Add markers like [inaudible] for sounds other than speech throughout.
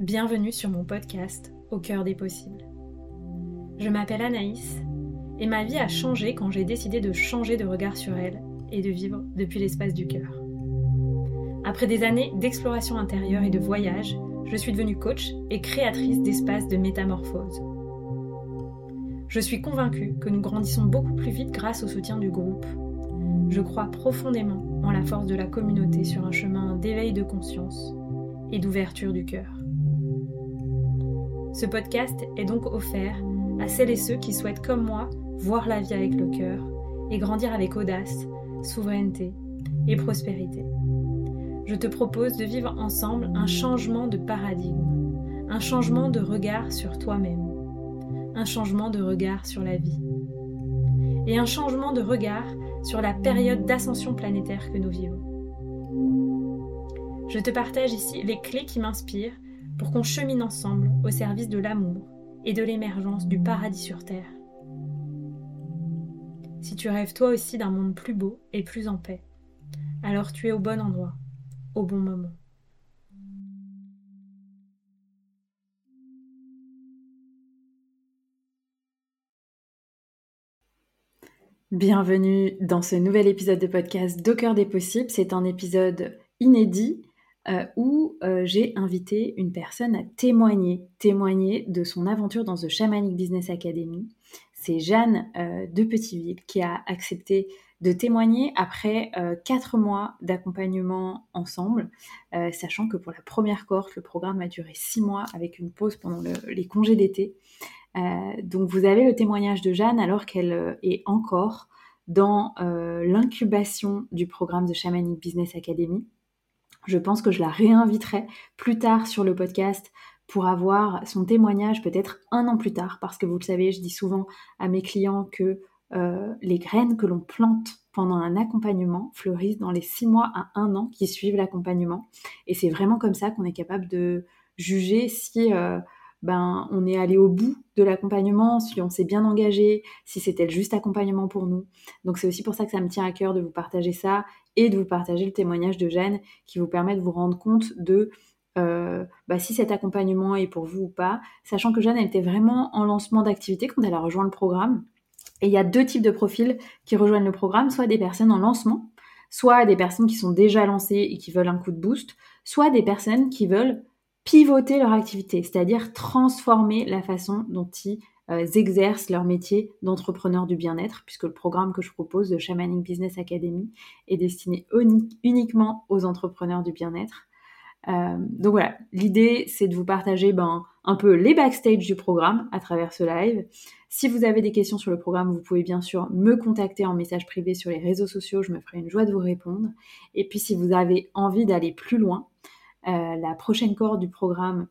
Bienvenue sur mon podcast Au cœur des possibles. Je m'appelle Anaïs et ma vie a changé quand j'ai décidé de changer de regard sur elle et de vivre depuis l'espace du cœur. Après des années d'exploration intérieure et de voyage, je suis devenue coach et créatrice d'espaces de métamorphose. Je suis convaincue que nous grandissons beaucoup plus vite grâce au soutien du groupe. Je crois profondément en la force de la communauté sur un chemin d'éveil de conscience et d'ouverture du cœur. Ce podcast est donc offert à celles et ceux qui souhaitent, comme moi, voir la vie avec le cœur et grandir avec audace, souveraineté et prospérité. Je te propose de vivre ensemble un changement de paradigme, un changement de regard sur toi-même, un changement de regard sur la vie et un changement de regard sur la période d'ascension planétaire que nous vivons. Je te partage ici les clés qui m'inspirent pour qu'on chemine ensemble au service de l'amour et de l'émergence du paradis sur Terre. Si tu rêves toi aussi d'un monde plus beau et plus en paix, alors tu es au bon endroit, au bon moment. Bienvenue dans ce nouvel épisode de podcast Docker des possibles. C'est un épisode inédit euh, où euh, j'ai invité une personne à témoigner, témoigner de son aventure dans The Shamanic Business Academy. C'est Jeanne euh, de Petitville qui a accepté de témoigner après quatre mois d'accompagnement ensemble, sachant que pour la première cohorte, le programme a duré six mois avec une pause pendant les congés d'été. donc vous avez le témoignage de Jeanne alors qu'elle est encore dans l'incubation du programme The Shamanic Business Academy. Je pense que je la réinviterai plus tard sur le podcast pour avoir son témoignage peut-être un an plus tard, parce que vous le savez, je dis souvent à mes clients que euh, les graines que l'on plante pendant un accompagnement fleurissent dans les six mois à un an qui suivent l'accompagnement. Et c'est vraiment comme ça qu'on est capable de juger si euh, ben, on est allé au bout de l'accompagnement, si on s'est bien engagé, si c'était le juste accompagnement pour nous. Donc c'est aussi pour ça que ça me tient à cœur de vous partager ça et de vous partager le témoignage de Jeanne qui vous permet de vous rendre compte de euh, bah, si cet accompagnement est pour vous ou pas, sachant que Jeanne elle était vraiment en lancement d'activité quand elle a rejoint le programme. Et il y a deux types de profils qui rejoignent le programme, soit des personnes en lancement, soit des personnes qui sont déjà lancées et qui veulent un coup de boost, soit des personnes qui veulent pivoter leur activité, c'est-à-dire transformer la façon dont ils euh, exercent leur métier d'entrepreneur du bien-être, puisque le programme que je propose de Shamanic Business Academy est destiné uniquement aux entrepreneurs du bien-être. Euh, donc voilà, l'idée c'est de vous partager ben, un peu les backstage du programme à travers ce live. Si vous avez des questions sur le programme, vous pouvez bien sûr me contacter en message privé sur les réseaux sociaux, je me ferai une joie de vous répondre. Et puis si vous avez envie d'aller plus loin, la prochaine cohorte du programme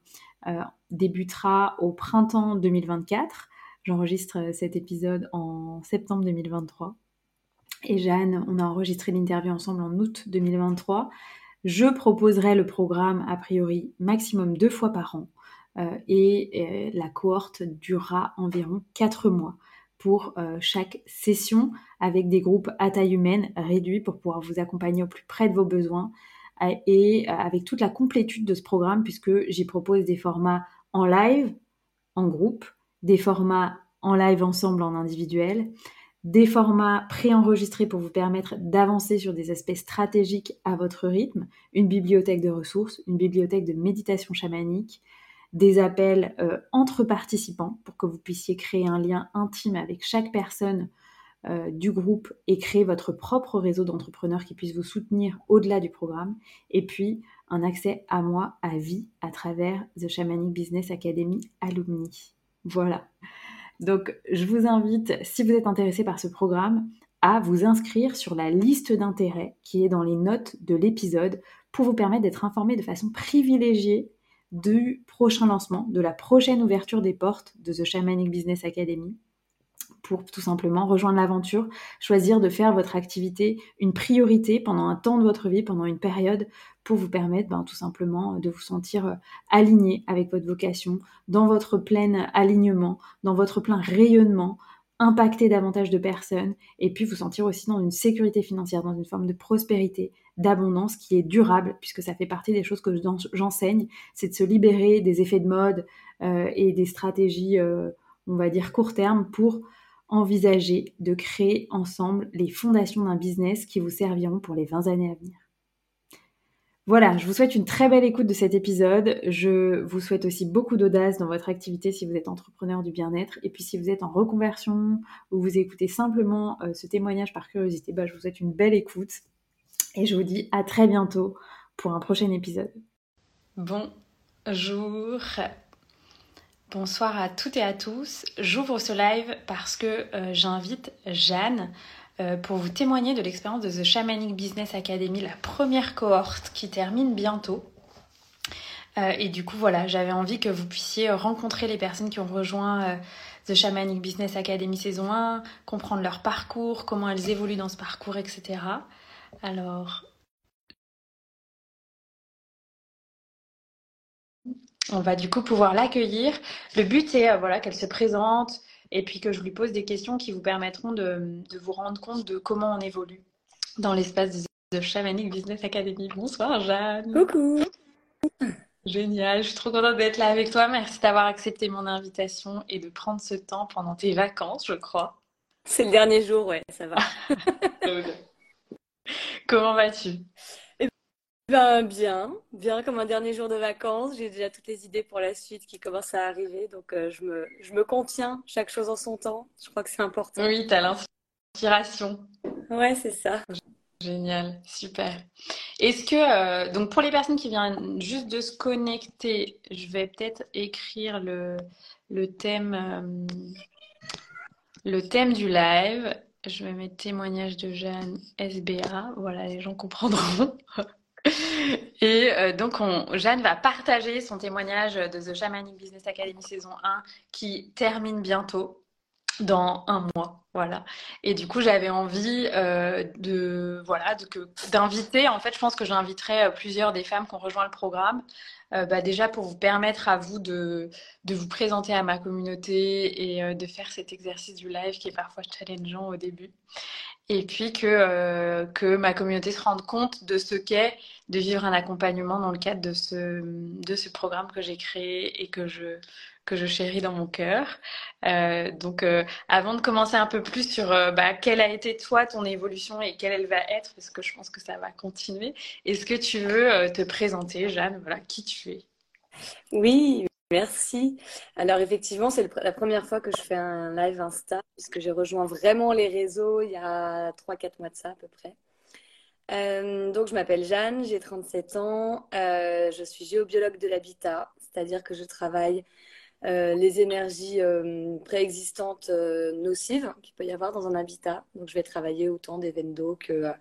euh, débutera au printemps 2024. J'enregistre euh, cet épisode en septembre 2023. Et Jeanne, on a enregistré l'interview ensemble en août 2023. Je proposerai le programme a priori maximum deux fois par an. et la cohorte durera environ quatre mois pour chaque session avec des groupes à taille humaine réduits pour pouvoir vous accompagner au plus près de vos besoins et euh, avec toute la complétude de ce programme puisque j'y propose des formats en live, en groupe, des formats en live ensemble en individuel, des formats préenregistrés pour vous permettre d'avancer sur des aspects stratégiques à votre rythme, une bibliothèque de ressources, une bibliothèque de méditation chamanique, des appels euh, entre participants pour que vous puissiez créer un lien intime avec chaque personne euh, du groupe et créer votre propre réseau d'entrepreneurs qui puisse vous soutenir au-delà du programme. Et puis, un accès à moi à vie à travers The Shamanic Business Academy Alumni. Voilà. Donc, je vous invite, si vous êtes intéressé par ce programme, à vous inscrire sur la liste d'intérêt qui est dans les notes de l'épisode pour vous permettre d'être informé de façon privilégiée du prochain lancement, de la prochaine ouverture des portes de The Shamanic Business Academy pour tout simplement rejoindre l'aventure, choisir de faire votre activité une priorité pendant un temps de votre vie, pendant une période, pour vous permettre ben, tout simplement de vous sentir euh, aligné avec votre vocation, dans votre plein alignement, dans votre plein rayonnement, impacter davantage de personnes et puis vous sentir aussi dans une sécurité financière, dans une forme de prospérité, d'abondance qui est durable, puisque ça fait partie des choses que j'enseigne, c'est de se libérer des effets de mode euh, et des stratégies, euh, on va dire, court terme pour envisager de créer ensemble les fondations d'un business qui vous serviront pour les 20 années à venir. Voilà, je vous souhaite une très belle écoute de cet épisode. Je vous souhaite aussi beaucoup d'audace dans votre activité si vous êtes entrepreneur du bien-être. Et puis si vous êtes en reconversion ou vous écoutez simplement euh, ce témoignage par curiosité, bah, je vous souhaite une belle écoute. Et je vous dis à très bientôt pour un prochain épisode. Bonjour. Bonsoir à toutes et à tous. J'ouvre ce live parce que euh, j'invite Jeanne euh, pour vous témoigner de l'expérience de The Shamanic Business Academy, la première cohorte qui termine bientôt. Euh, et du coup, voilà, j'avais envie que vous puissiez rencontrer les personnes qui ont rejoint The Shamanic Business Academy saison 1, comprendre leur parcours, comment elles évoluent dans ce parcours, etc. Alors, on va du coup pouvoir l'accueillir. Le but, c'est voilà, qu'elle se présente, et puis que je lui pose des questions qui vous permettront de, vous rendre compte de comment on évolue dans l'espace de Shamanic Business Academy. Bonsoir Jeanne. Coucou. Génial, je suis trop contente d'être là avec toi. Merci d'avoir accepté mon invitation et de prendre ce temps pendant tes vacances, je crois. C'est le dernier jour, ouais, ça va. [laughs] Comment vas-tu? Ben, bien, bien comme un dernier jour de vacances. J'ai déjà toutes les idées pour la suite qui commencent à arriver. Donc, euh, je, me, je me contiens, chaque chose en son temps. Je crois que c'est important. Oui, tu as l'inspiration. Ouais, c'est ça. Génial, super. Est-ce que, euh, donc pour les personnes qui viennent juste de se connecter, je vais peut-être écrire le, le thème, euh, le thème du live. Je vais mettre témoignage de Jeanne SBA. Voilà, les gens comprendront. [laughs] [laughs] Et euh, donc, Jeanne va partager son témoignage de The Shamanic Business Academy saison 1 qui termine bientôt dans un mois, voilà. Et du coup, j'avais envie euh, de voilà d'inviter. En fait, je pense que j'inviterai euh, plusieurs des femmes qui ont rejoint le programme, bah, déjà pour vous permettre à vous de de vous présenter à ma communauté et de faire cet exercice du live qui est parfois challengeant au début et puis que, euh, que ma communauté se rende compte de ce qu'est de vivre un accompagnement dans le cadre de ce, de ce programme que j'ai créé et que je, que je chéris dans mon cœur. Euh, donc, euh, avant de commencer un peu plus sur bah, quelle a été toi ton évolution et quelle elle va être, parce que je pense que ça va continuer, est-ce que tu veux te présenter, Jeanne, voilà, qui tu es? Oui, Merci. Alors effectivement, c'est la première fois que je fais un live Insta, puisque j'ai rejoint vraiment les réseaux il y a 3-4 mois de ça à peu près. Euh, donc je m'appelle Jeanne, j'ai 37 ans, euh, je suis géobiologue de l'habitat, c'est-à-dire que je travaille euh, les énergies préexistantes nocives qu'il peut y avoir dans un habitat. Donc je vais travailler autant des veines d'eau que,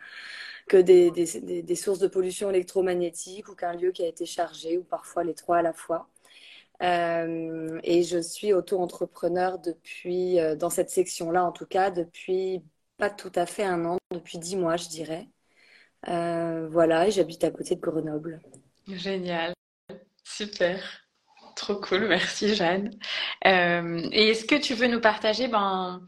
que des, des, des sources de pollution électromagnétique ou qu'un lieu qui a été chargé ou parfois les trois à la fois. Euh, et je suis auto-entrepreneur depuis, euh, dans cette section-là en tout cas, depuis pas tout à fait un an, depuis dix mois je dirais. Euh, voilà, et j'habite à côté de Grenoble. Génial, super. Trop cool, merci Jeanne. et est-ce que tu veux nous partager ben,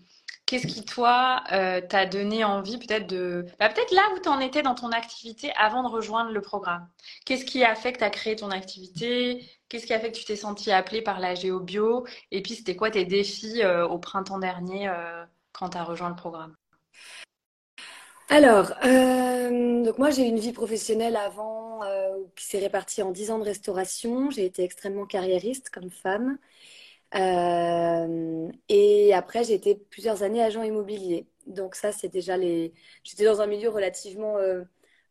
Qu'est-ce qui, toi, euh, t'a donné envie peut-être de... Bah, peut-être là où tu en étais dans ton activité avant de rejoindre le programme? Qu'est-ce qui a fait que tu as créé ton activité? Qu'est-ce qui a fait que tu t'es senti appelée par la géobio Et puis, c'était quoi tes défis euh, au printemps dernier euh, quand tu as rejoint le programme? Alors, donc moi j'ai eu une vie professionnelle avant qui s'est répartie en 10 ans de restauration. J'ai été extrêmement carriériste comme femme. Euh, et après, j'ai été plusieurs années agent immobilier. Donc ça, c'est déjà les... J'étais dans un milieu relativement euh,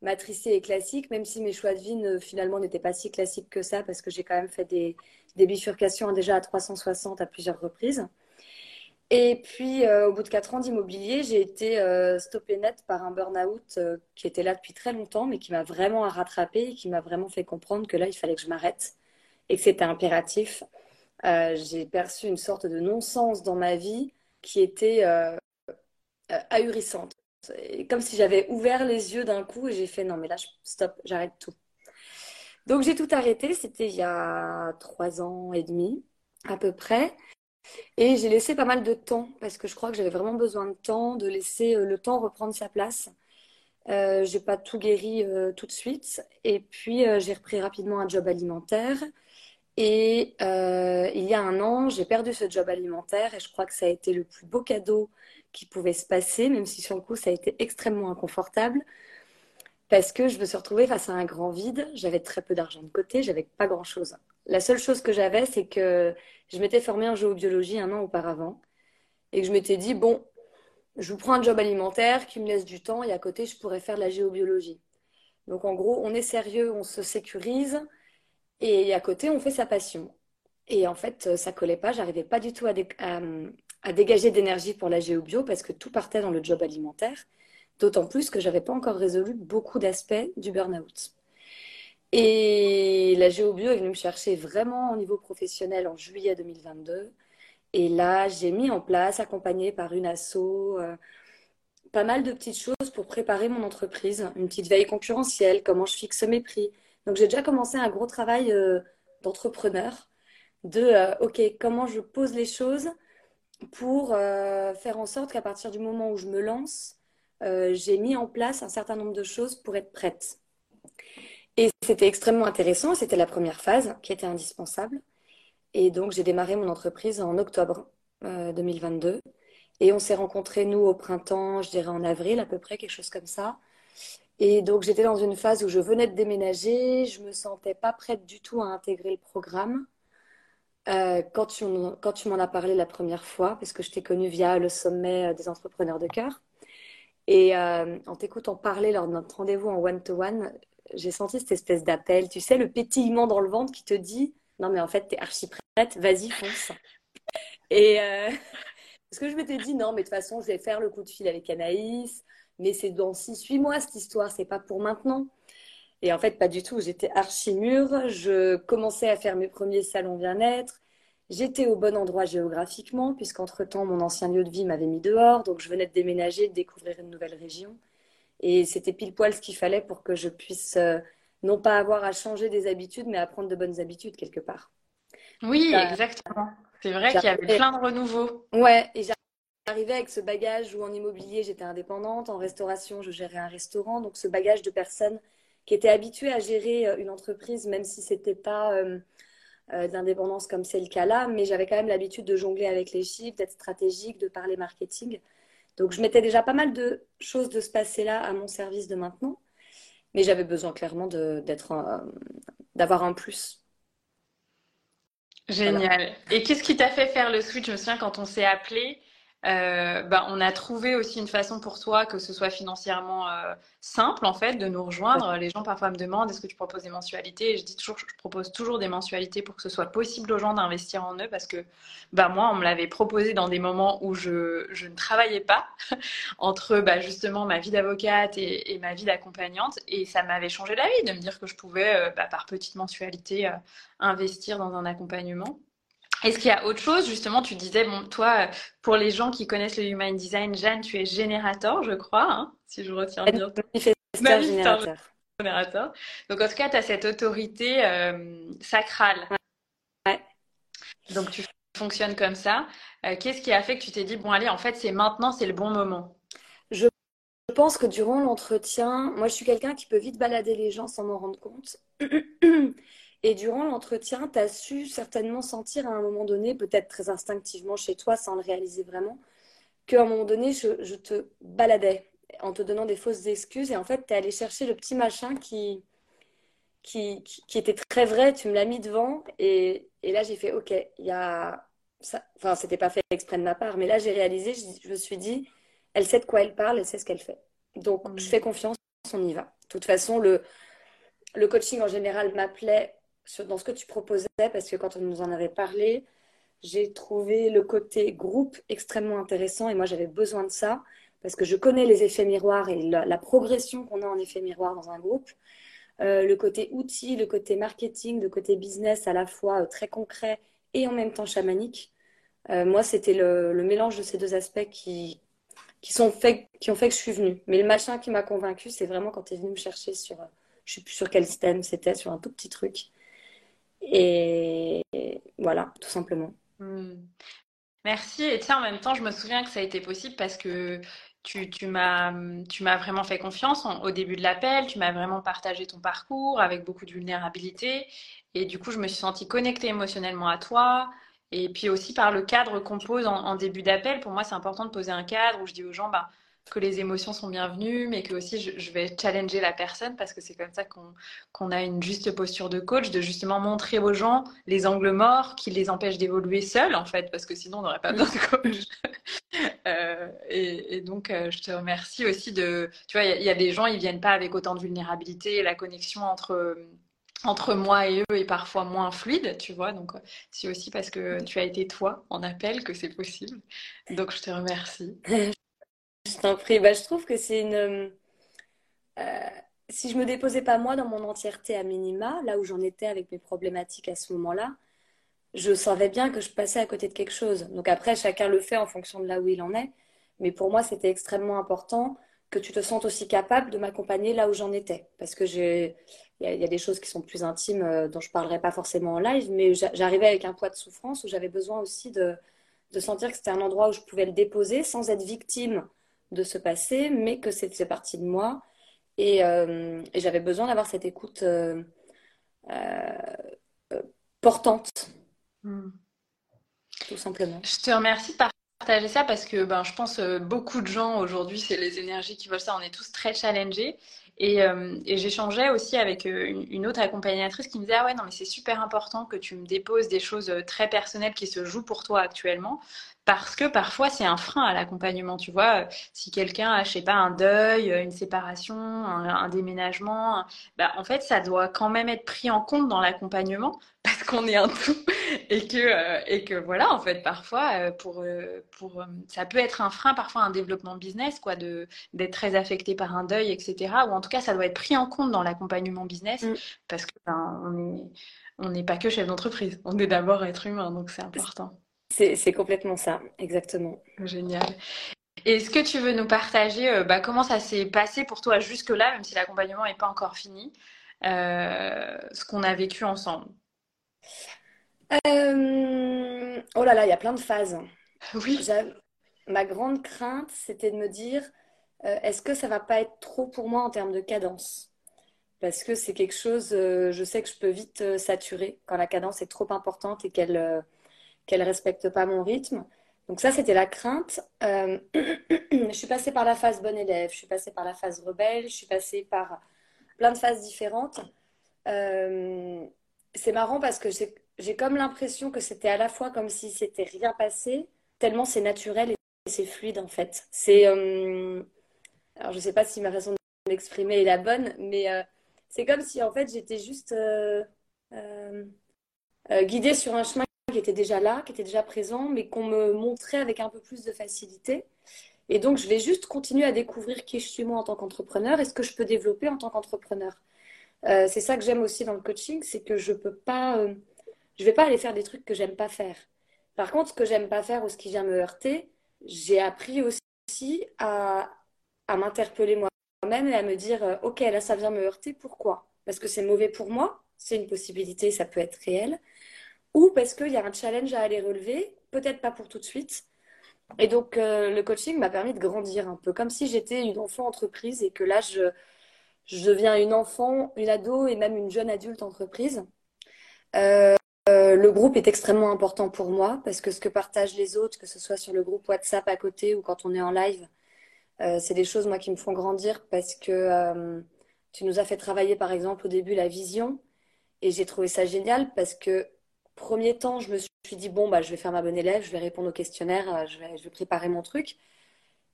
matricé et classique, même si mes choix de vie finalement n'étaient pas si classiques que ça, parce que j'ai quand même fait des, bifurcations déjà à 360 à plusieurs reprises. Et puis, euh, au bout de quatre ans d'immobilier, j'ai été stoppée net par un burn-out qui était là depuis très longtemps, mais qui m'a vraiment rattrapée et qui m'a vraiment fait comprendre que là, il fallait que je m'arrête et que c'était impératif euh, j'ai perçu une sorte de non-sens dans ma vie qui était euh, euh, ahurissante. comme si j'avais ouvert les yeux d'un coup et j'ai fait non mais là stop, j'arrête tout. Donc j'ai tout arrêté, c'était il y a trois ans et demi à peu près. Et j'ai laissé pas mal de temps parce que je crois que j'avais vraiment besoin de temps, de laisser le temps reprendre sa place. Euh, j'ai pas tout guéri tout de suite. Et puis, j'ai repris rapidement un job alimentaire. Et il y a un an, j'ai perdu ce job alimentaire et je crois que ça a été le plus beau cadeau qui pouvait se passer, même si sur le coup, ça a été extrêmement inconfortable parce que je me suis retrouvée face à un grand vide. J'avais très peu d'argent de côté, j'avais pas grand-chose. La seule chose que j'avais, c'est que je m'étais formée en géobiologie un an auparavant et que je m'étais dit, bon, je vous prends un job alimentaire qui me laisse du temps et à côté, je pourrais faire de la géobiologie. Donc en gros, on est sérieux, on se sécurise et à côté, on fait sa passion. Et en fait, ça collait pas, j'arrivais pas du tout à, à dégager d'énergie pour la géobio parce que tout partait dans le job alimentaire. D'autant plus que j'avais pas encore résolu beaucoup d'aspects du burn-out. Et la géobio est venue me chercher vraiment au niveau professionnel en juillet 2022. Et là, j'ai mis en place, accompagnée par une asso, euh, pas mal de petites choses pour préparer mon entreprise. Une petite veille concurrentielle, comment je fixe mes prix. Donc j'ai déjà commencé un gros travail euh, d'entrepreneur, de euh, OK, comment je pose les choses pour faire en sorte qu'à partir du moment où je me lance, euh, j'ai mis en place un certain nombre de choses pour être prête. Et c'était extrêmement intéressant. C'était la première phase qui était indispensable. Et donc, j'ai démarré mon entreprise en octobre 2022. Euh, Et on s'est rencontrés, nous, au printemps, je dirais en avril à peu près, quelque chose comme ça. Et donc, j'étais dans une phase où je venais de déménager. Je me sentais pas prête du tout à intégrer le programme. Euh, quand tu, m'en as parlé la première fois, parce que je t'ai connue via le sommet des entrepreneurs de cœur. Et euh, en t'écoutant parler lors de notre rendez-vous en one-to-one, j'ai senti cette espèce d'appel, tu sais, le pétillement dans le ventre qui te dit Non, mais en fait, t'es archi prête, vas-y, fonce. Et euh, [laughs] parce que je m'étais dit Non, mais de toute façon, je vais faire le coup de fil avec Anaïs, mais c'est dans 6-8 mois cette histoire, c'est pas pour maintenant. Et en fait, pas du tout. J'étais archi mûre, je commençais à faire mes premiers salons bien-être, J'étais au bon endroit géographiquement, puisqu'entre-temps, mon ancien lieu de vie m'avait mis dehors, donc je venais de déménager, de découvrir une nouvelle région. Et c'était pile poil ce qu'il fallait pour que je puisse euh, non pas avoir à changer des habitudes, mais à prendre de bonnes habitudes quelque part. Oui, exactement. C'est vrai qu'il y avait plein de renouveau. Ouais, et j'arrivais avec ce bagage où en immobilier, j'étais indépendante, en restauration, je gérais un restaurant, donc ce bagage de personnes qui étaient habituées à gérer euh, une entreprise, même si c'était pas... Euh, euh, d'indépendance comme c'est le cas là, mais j'avais quand même l'habitude de jongler avec les chiffres, d'être stratégique, de parler marketing. Donc je mettais déjà pas mal de choses de ce passé-là à mon service de maintenant, mais j'avais besoin clairement d'être d'avoir un plus. Génial. Et qu'est-ce qui t'a fait faire le switch? Je me souviens quand on s'est appelé, euh, bah, on a trouvé aussi une façon pour toi que ce soit financièrement euh, simple en fait de nous rejoindre. Les gens parfois me demandent est-ce que tu proposes des mensualités? Et je dis toujours je propose toujours des mensualités pour que ce soit possible aux gens d'investir en eux parce que bah, moi on me l'avait proposé dans des moments où je, ne travaillais pas [laughs] entre bah, justement ma vie d'avocate et, ma vie d'accompagnante et ça m'avait changé la vie de me dire que je pouvais euh, par petite mensualité investir dans un accompagnement. Est-ce qu'il y a autre chose? Justement, tu disais, bon, toi, pour les gens qui connaissent le Human Design, Jeanne, tu es générateur, je crois, hein, si je retiens bien. Manifesteur générateur. générateur. Donc, en tout cas, tu as cette autorité euh, sacrale. Ouais. Donc, tu fonctionnes comme ça. Euh, qu'est-ce qui a fait que tu t'es dit, bon, allez, en fait, c'est maintenant, c'est le bon moment? Je pense que durant l'entretien, moi, je suis quelqu'un qui peut vite balader les gens sans m'en rendre compte. [clears throat] Et durant l'entretien, tu as su certainement sentir à un moment donné, peut-être très instinctivement chez toi, sans le réaliser vraiment, qu'à un moment donné, je, te baladais en te donnant des fausses excuses. Et en fait, tu es allé chercher le petit machin qui, qui, qui, était très vrai. Tu me l'as mis devant. Et, et là, j'ai fait, OK, il y a... Ça... Enfin, c'était pas fait exprès de ma part. Mais là, j'ai réalisé, je, me suis dit, elle sait de quoi elle parle, elle sait ce qu'elle fait. Donc, je mm. fais confiance, on y va. De toute façon, le, le coaching en général m'appelait dans ce que tu proposais, parce que quand on nous en avait parlé, j'ai trouvé le côté groupe extrêmement intéressant et moi j'avais besoin de ça parce que je connais les effets miroirs et la, progression qu'on a en effet miroir dans un groupe. Euh, le côté outil, le côté marketing, le côté business à la fois euh, très concret et en même temps chamanique. Euh, moi, c'était le, mélange de ces deux aspects qui, qui, sont fait, qui ont fait que je suis venue. Mais le machin qui m'a convaincue, c'est vraiment quand tu es venu me chercher sur, je sais plus sur quel système c'était, sur un tout petit truc. Et voilà, tout simplement. Hmm. Merci. Et tu en même temps, je me souviens que ça a été possible parce que tu, tu m'as, vraiment fait confiance au début de l'appel. Tu m'as vraiment partagé ton parcours avec beaucoup de vulnérabilité. Et du coup, je me suis sentie connectée émotionnellement à toi. Et puis aussi par le cadre qu'on pose en, début d'appel. Pour moi, c'est important de poser un cadre où je dis aux gens, bah, que les émotions sont bienvenues, mais que aussi je, vais challenger la personne parce que c'est comme ça qu'on a une juste posture de coach, de justement montrer aux gens les angles morts qui les empêchent d'évoluer seuls en fait, parce que sinon on n'aurait pas besoin de coach. [laughs] euh, et, donc euh, je te remercie aussi de, tu vois, il y, a des gens, ils viennent pas avec autant de vulnérabilité, la connexion entre entre moi et eux est parfois moins fluide, tu vois. Donc, c'est aussi parce que tu as été toi en appel que c'est possible. Donc, je te remercie. Je t'en prie. Bah, je trouve que c'est une. Euh, si je me déposais pas moi dans mon entièreté à minima, là où j'en étais avec mes problématiques à ce moment-là, je savais bien que je passais à côté de quelque chose. Donc après, chacun le fait en fonction de là où il en est. Mais pour moi, c'était extrêmement important que tu te sentes aussi capable de m'accompagner là où j'en étais. Parce que il y, a des choses qui sont plus intimes euh, dont je parlerai pas forcément en live, mais j'arrivais avec un poids de souffrance où j'avais besoin aussi de, de sentir que c'était un endroit où je pouvais le déposer sans être victime de ce passé, mais que c'est partie de moi. Euh, et, j'avais besoin d'avoir cette écoute euh, euh, portante, hmm. tout simplement. Je te remercie de partager ça parce que ben, je pense beaucoup de gens aujourd'hui, c'est les énergies qui veulent ça. On est tous très challengés. Et, et j'échangeais aussi avec une, autre accompagnatrice qui me disait Ah ouais, non, mais c'est super important que tu me déposes des choses très personnelles qui se jouent pour toi actuellement parce que parfois c'est un frein à l'accompagnement. Tu vois, si quelqu'un a, je sais pas, un deuil, une séparation, un, déménagement, bah, en fait, ça doit quand même être pris en compte dans l'accompagnement [laughs] parce qu'on est un tout [laughs] et que euh, et que voilà, en fait, parfois euh, pour euh, pour ça peut être un frein, parfois un développement business, quoi, de d'être très affecté par un deuil, etc. Ou en tout cas, ça doit être pris en compte dans l'accompagnement business mm. parce que ben, on est on n'est pas que chef d'entreprise, on est d'abord être humain, donc c'est important. C'est complètement ça, exactement. Génial. Est-ce que tu veux nous partager euh, bah, comment ça s'est passé pour toi jusque-là, même si l'accompagnement n'est pas encore fini, euh, ce qu'on a vécu ensemble? Euh, Oh là là, il y a plein de phases. Oui. Ma grande crainte, c'était de me dire, est-ce que ça va pas être trop pour moi en termes de cadence? Parce que c'est quelque chose, je sais que je peux vite saturer quand la cadence est trop importante et qu'elle qu'elle respecte pas mon rythme. Donc ça, c'était la crainte. Euh, [clears throat] je suis passée par la phase bonne élève, je suis passée par la phase rebelle, je suis passée par plein de phases différentes. Euh, c'est marrant parce que j'ai comme l'impression que c'était à la fois comme si c'était rien passé, tellement c'est naturel et c'est fluide en fait. C'est, euh, alors je sais pas si ma façon de m'exprimer est la bonne, mais c'est comme si en fait j'étais juste guidée sur un chemin qui était déjà là, qui était déjà présent, mais qu'on me montrait avec un peu plus de facilité. Et donc, je vais juste continuer à découvrir qui je suis moi en tant qu'entrepreneur et ce que je peux développer en tant qu'entrepreneur. Euh, c'est ça que j'aime aussi dans le coaching, c'est que je peux pas, euh, je vais pas aller faire des trucs que j'aime pas faire. Par contre, ce que j'aime pas faire ou ce qui vient me heurter, j'ai appris aussi à, m'interpeller moi-même et à me dire, euh, ok, là ça vient me heurter, pourquoi? Parce que c'est mauvais pour moi, c'est une possibilité, ça peut être réel ou parce qu'il y a un challenge à aller relever, peut-être pas pour tout de suite. Et donc, euh, le coaching m'a permis de grandir un peu, comme si j'étais une enfant entreprise et que là, je, deviens une enfant, une ado et même une jeune adulte entreprise. Euh, euh, le groupe est extrêmement important pour moi parce que ce que partagent les autres, que ce soit sur le groupe WhatsApp à côté ou quand on est en live, c'est des choses moi qui me font grandir parce que tu nous as fait travailler par exemple au début la vision et j'ai trouvé ça génial parce que premier temps, je me suis dit, bon, bah, je vais faire ma bonne élève, je vais répondre au questionnaire, euh, je vais, préparer mon truc.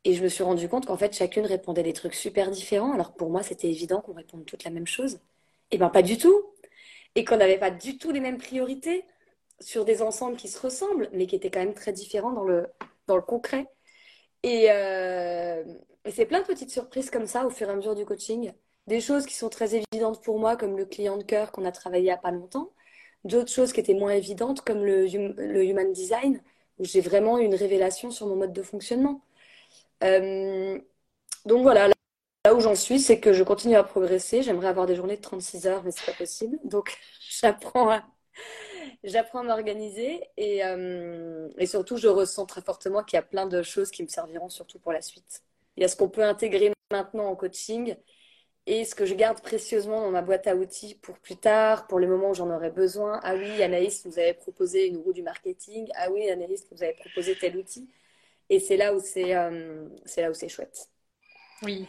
Et je me suis rendu compte qu'en fait, chacune répondait des trucs super différents. Alors pour moi, c'était évident qu'on réponde toutes la même chose. Et bien, pas du tout. Et qu'on n'avait pas du tout les mêmes priorités sur des ensembles qui se ressemblent, mais qui étaient quand même très différents dans le, dans le concret. Et, euh, et c'est plein de petites surprises comme ça au fur et à mesure du coaching. Des choses qui sont très évidentes pour moi, comme le client de cœur qu'on a travaillé il n'y a pas longtemps d'autres choses qui étaient moins évidentes, comme le, le human design, où j'ai vraiment une révélation sur mon mode de fonctionnement. Euh, donc voilà, là, où j'en suis, c'est que je continue à progresser. J'aimerais avoir des journées de 36 heures, mais c'est pas possible. Donc [laughs] j'apprends à, j'apprends à m'organiser et, et surtout, je ressens très fortement qu'il y a plein de choses qui me serviront surtout pour la suite. Il y a ce qu'on peut intégrer maintenant en coaching et ce que je garde précieusement dans ma boîte à outils pour plus tard, pour les moments où j'en aurai besoin. Ah oui, Anaïs, vous avez proposé une roue du marketing. Ah oui, Anaïs, vous avez proposé tel outil. Et c'est là où c'est euh, c'est là où c'est chouette. Oui.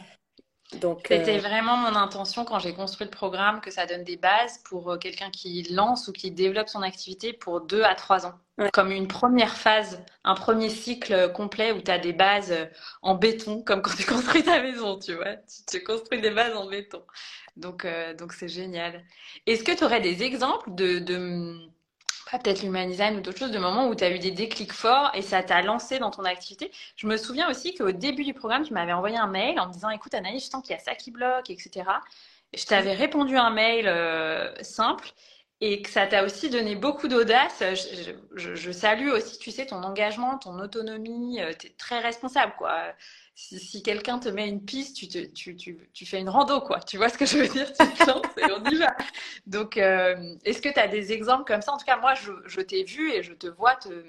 Donc c'était euh, vraiment mon intention quand j'ai construit le programme que ça donne des bases pour euh, quelqu'un qui lance ou qui développe son activité pour deux à trois ans. Comme une première phase, un premier cycle complet où tu as des bases en béton, comme quand tu [laughs] construis ta maison, tu vois. Tu, construis des bases en béton. Donc, donc c'est génial. Est-ce que tu aurais des exemples de, de peut-être l'human design ou d'autres choses, de moments où tu as eu des déclics forts et ça t'a lancé dans ton activité. Je me souviens aussi qu'au début du programme, tu m'avais envoyé un mail en me disant écoute Anaïs, je sens qu'il y a ça qui bloque, etc. Je t'avais répondu un mail euh, simple et que ça t'a aussi donné beaucoup d'audace. Je, salue aussi, tu sais, ton engagement, ton autonomie. Euh, tu es très responsable, quoi si, quelqu'un te met une piste, tu, te, tu, tu, tu, fais une rando, quoi. Tu vois ce que je veux dire? Tu te lances et on y va. Donc, euh, est-ce que tu as des exemples comme ça? En tout cas, moi, je, je t'ai vu et je te vois te,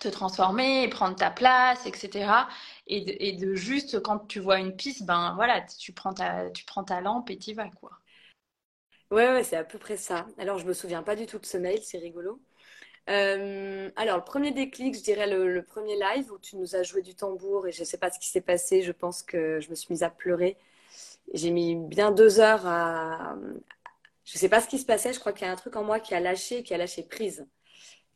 te transformer, prendre ta place, etc. Et de, et de, juste, quand tu vois une piste, ben voilà, tu prends ta, tu prends ta lampe et tu vas, quoi. Ouais, ouais, c'est à peu près ça. Alors, je me souviens pas du tout de ce mail, c'est rigolo. Euh, alors, le premier déclic, je dirais le, premier live où tu nous as joué du tambour et je ne sais pas ce qui s'est passé. Je pense que je me suis mise à pleurer. J'ai mis bien deux heures à. Je ne sais pas ce qui se passait. Je crois qu'il y a un truc en moi qui a lâché, qui a lâché prise.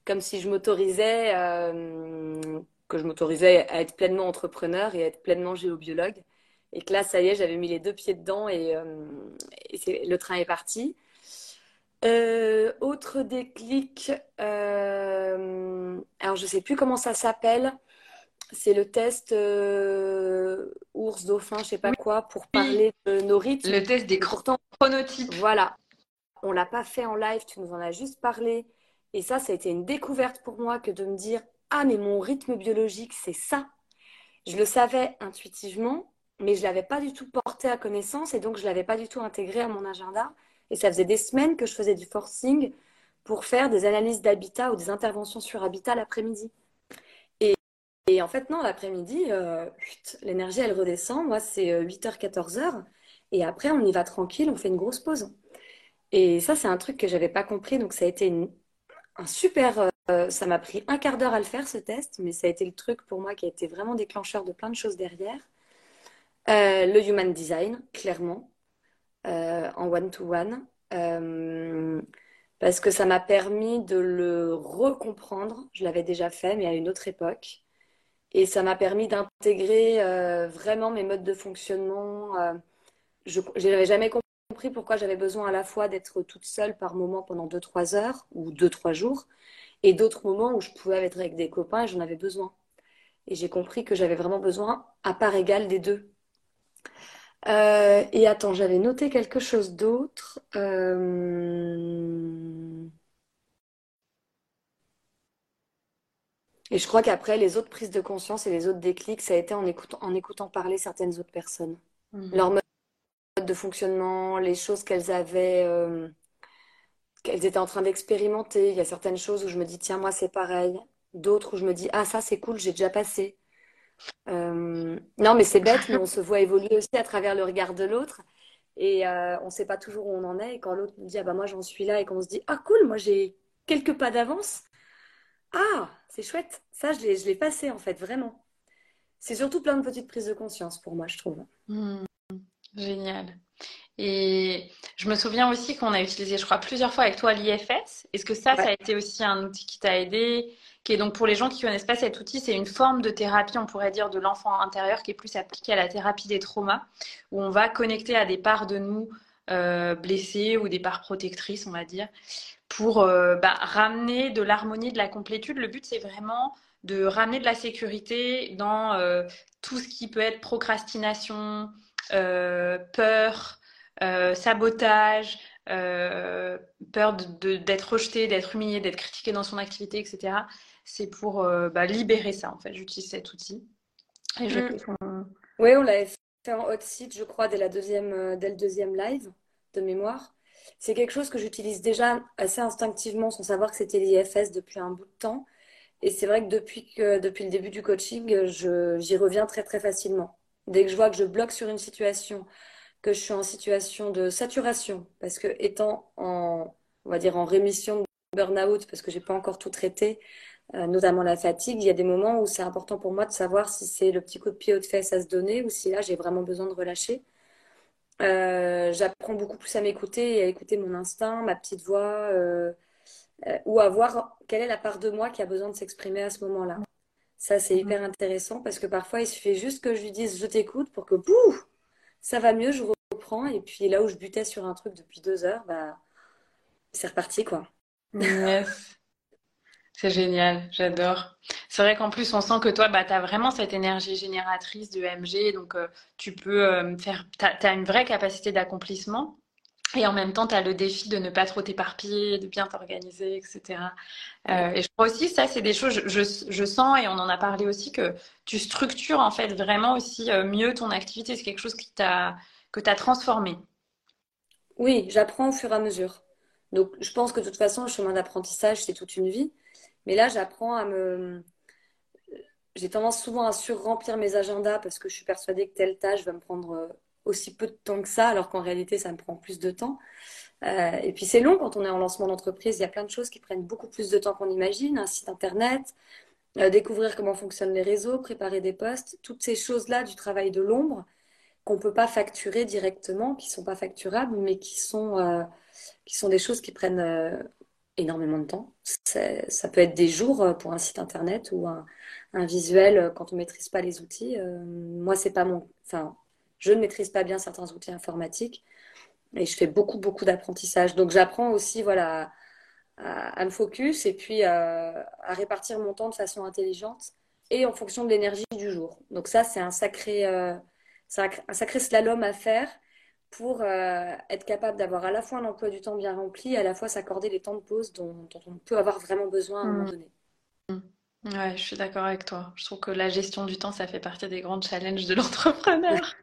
Comme si je m'autorisais, euh, que je m'autorisais à être pleinement entrepreneur et à être pleinement géobiologue. Et que là, ça y est, j'avais mis les deux pieds dedans et, euh, et le train est parti. Euh, autre déclic, euh, alors je sais plus comment ça s'appelle. C'est le test euh, ours, dauphin, je sais pas quoi, pour parler de nos rythmes. Le test des chronotypes. Voilà. On l'a pas fait en live, tu nous en as juste parlé. Et ça, ça a été une découverte pour moi que de me dire Ah, mais mon rythme biologique, c'est ça. Je le savais intuitivement, mais je l'avais pas du tout porté à connaissance et donc je l'avais pas du tout intégré à mon agenda. Et ça faisait des semaines que je faisais du forcing pour faire des analyses d'habitat ou des interventions sur habitat l'après-midi. Et, en fait, non, l'après-midi, euh, l'énergie, elle redescend. Moi, c'est 8h, euh, 14h. Et après, on y va tranquille, on fait une grosse pause. Et ça, c'est un truc que je n'avais pas compris. Donc, ça a été un super. Euh, ça m'a pris un quart d'heure à le faire, ce test. Mais ça a été le truc pour moi qui a été vraiment déclencheur de plein de choses derrière. le human design, clairement. Euh, en one-to-one. Euh, parce que ça m'a permis de le recomprendre. Je l'avais déjà fait, mais à une autre époque. Et ça m'a permis d'intégrer euh, vraiment mes modes de fonctionnement. je n'avais jamais compris pourquoi j'avais besoin à la fois d'être toute seule par moment pendant 2-3 heures ou 2-3 jours, et d'autres moments où je pouvais être avec des copains et j'en avais besoin. Et j'ai compris que j'avais vraiment besoin à part égale des deux. Euh, et attends, j'avais noté quelque chose d'autre. Euh, et je crois qu'après, les autres prises de conscience et les autres déclics, ça a été en écoutant, en écoutant parler certaines autres personnes. Mhm. Leur mode de fonctionnement, les choses qu'elles avaient, euh, qu'elles étaient en train d'expérimenter. Il y a certaines choses où je me dis, tiens, moi, c'est pareil. D'autres où je me dis, ah, ça, c'est cool, j'ai déjà passé. Euh, non, mais c'est bête, mais on se voit évoluer aussi à travers le regard de l'autre. Et euh, on ne sait pas toujours où on en est. Et quand l'autre nous dit, ah bah moi j'en suis là, et qu'on se dit, ah cool, moi j'ai quelques pas d'avance. Ah, c'est chouette. Ça, je l'ai passé en fait, vraiment. C'est surtout plein de petites prises de conscience pour moi, je trouve. Hmm, génial. Et je me souviens aussi qu'on a utilisé, je crois, plusieurs fois avec toi l'IFS. Est-ce que ça, ça a été aussi un outil qui t'a aidé? Donc pour les gens qui connaissent pas cet outil, c'est une forme de thérapie, on pourrait dire, de l'enfant intérieur qui est plus appliquée à la thérapie des traumas, où on va connecter à des parts de nous euh, blessées ou des parts protectrices, on va dire, pour euh, bah, ramener de l'harmonie, de la complétude. Le but, c'est vraiment de ramener de la sécurité dans euh, tout ce qui peut être procrastination, peur, sabotage, peur d'être rejeté, d'être humilié, d'être critiqué dans son activité, etc c'est pour euh, bah, libérer ça, en fait. J'utilise cet outil. Mm. Oui, on l'avait fait en hot seat, je crois, dès, la deuxième, euh, dès le deuxième live de mémoire. c'est quelque chose que j'utilise déjà assez instinctivement sans savoir que c'était l'IFS depuis un bout de temps. Et c'est vrai que depuis, que, depuis le début du coaching, j'y reviens très très facilement. Dès que je vois que je bloque sur une situation, que je suis en situation de saturation, parce que étant en, on va dire, en rémission de burn-out, parce que j'ai pas encore tout traité, notamment la fatigue, il y a des moments où c'est important pour moi de savoir si c'est le petit coup de pied au de fesses à se donner ou si là j'ai vraiment besoin de relâcher. Euh, j'apprends beaucoup plus à m'écouter et à écouter mon instinct, ma petite voix, euh, ou à voir quelle est la part de moi qui a besoin de s'exprimer à ce moment-là. Ça, c'est hyper intéressant parce que parfois, il suffit juste que je lui dise je t'écoute pour que bouh, ça va mieux, je reprends. Et puis là où je butais sur un truc depuis deux heures, bah, c'est reparti quoi. C'est génial, j'adore. C'est vrai qu'en plus, on sent que toi, bah, tu as vraiment cette énergie génératrice de MG, donc euh, tu peux euh, faire, tu as, une vraie capacité d'accomplissement. Et en même temps, tu as le défi de ne pas trop t'éparpiller, de bien t'organiser, etc. Euh, et je crois aussi, ça, c'est des choses, je, je, sens, et on en a parlé aussi, que tu structures en fait vraiment aussi mieux ton activité. C'est quelque chose qui que tu as transformé. Oui, j'apprends au fur et à mesure. Donc, je pense que de toute façon, le chemin d'apprentissage, c'est toute une vie. Mais là, j'apprends à me. J'ai tendance souvent à surremplir mes agendas parce que je suis persuadée que telle tâche va me prendre euh, aussi peu de temps que ça, alors qu'en réalité, ça me prend plus de temps. Euh, et puis c'est long quand on est en lancement d'entreprise. Il y a plein de choses qui prennent beaucoup plus de temps qu'on imagine. Un site internet, euh, découvrir comment fonctionnent les réseaux, préparer des postes, toutes ces choses-là du travail de l'ombre qu'on ne peut pas facturer directement, qui ne sont pas facturables, mais qui sont, qui sont des choses qui prennent énormément de temps. Ça peut être des jours euh, pour un site internet ou un, visuel euh, quand on ne maîtrise pas les outils. Euh, moi, c'est pas mon. Enfin, je ne maîtrise pas bien certains outils informatiques et je fais beaucoup, beaucoup d'apprentissage. Donc, j'apprends aussi, voilà, à, me focus et puis à répartir mon temps de façon intelligente et en fonction de l'énergie du jour. Donc, ça, c'est un sacré, un sacré slalom à faire pour euh, être capable d'avoir à la fois un emploi du temps bien rempli et à la fois s'accorder les temps de pause dont, on peut avoir vraiment besoin à un moment mm. donné. Mm. Ouais, je suis d'accord avec toi. Je trouve que la gestion du temps, ça fait partie des grands challenges de l'entrepreneur.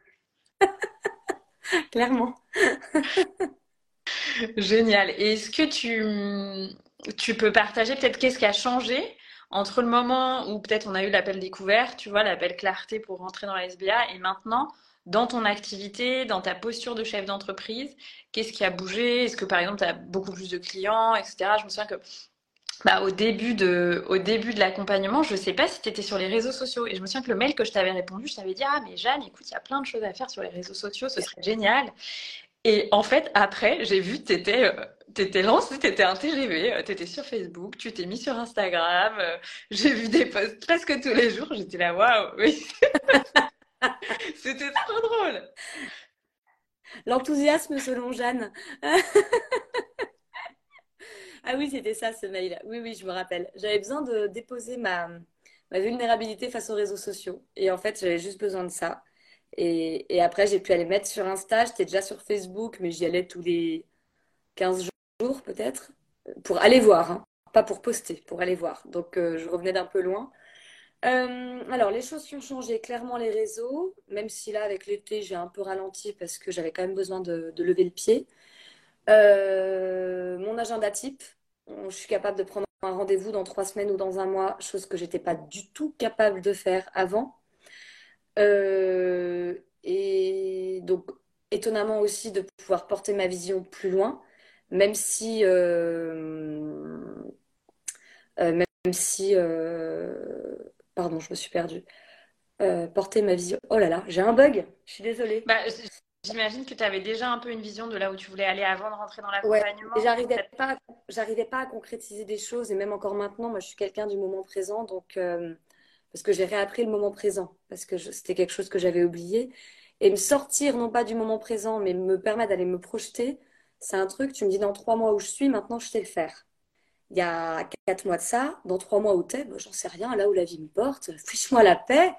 [laughs] Clairement. [laughs] Génial. Est-ce que tu, tu peux partager peut-être qu'est-ce qui a changé entre le moment où peut-être on a eu l'appel découvert, tu vois, l'appel clarté pour rentrer dans la SBA et maintenant dans ton activité, dans ta posture de chef d'entreprise? Qu'est-ce qui a bougé? Est-ce que par exemple, tu as beaucoup plus de clients, etc. Je me souviens que bah, au début de, l'accompagnement, je ne sais pas si tu étais sur les réseaux sociaux. Et je me souviens que le mail que je t'avais répondu, je t'avais dit Ah, mais Jeanne, écoute, il y a plein de choses à faire sur les réseaux sociaux, ce serait génial. Et en fait, après, j'ai vu que tu étais, euh, lancé, tu étais un TGV, euh, tu étais sur Facebook, tu t'es mis sur Instagram. Euh, j'ai vu des posts presque tous les jours. J'étais là, waouh. [laughs] C'était trop drôle. L'enthousiasme selon Jeanne. [laughs] ah oui, c'était ça ce mail. Oui, oui, je me rappelle. J'avais besoin de déposer ma, vulnérabilité face aux réseaux sociaux. Et en fait, j'avais juste besoin de ça. Et, après, j'ai pu aller mettre sur Insta. J'étais déjà sur Facebook, mais j'y allais tous les 15 jours peut-être. Pour aller voir, hein. pas pour poster, pour aller voir. Donc, euh, je revenais d'un peu loin. Euh, alors, les choses qui ont changé, clairement les réseaux, même si là, avec l'été, j'ai un peu ralenti parce que j'avais quand même besoin de, lever le pied. Euh, mon agenda type, je suis capable de prendre un rendez-vous dans trois semaines ou dans un mois, chose que j'étais pas du tout capable de faire avant. Euh, et donc, étonnamment aussi de pouvoir porter ma vision plus loin, même si, même si Pardon, je me suis perdue. Euh, porter ma vision. Oh là là, j'ai un bug. Je suis désolée. Bah, J'imagine que tu avais déjà un peu une vision de là où tu voulais aller avant de rentrer dans l'accompagnement. Ouais, j'arrivais pas, j'arrivais pas à concrétiser des choses et même encore maintenant, moi, je suis quelqu'un du moment présent, donc euh, parce que j'ai réappris le moment présent parce que c'était quelque chose que j'avais oublié et me sortir non pas du moment présent, mais me permettre d'aller me projeter, c'est un truc. Tu me dis dans trois mois où je suis, maintenant, je sais le faire il y a quatre mois de ça, dans trois mois t'es, bah, j'en sais rien, là où la vie me porte, [laughs] fiche-moi la paix,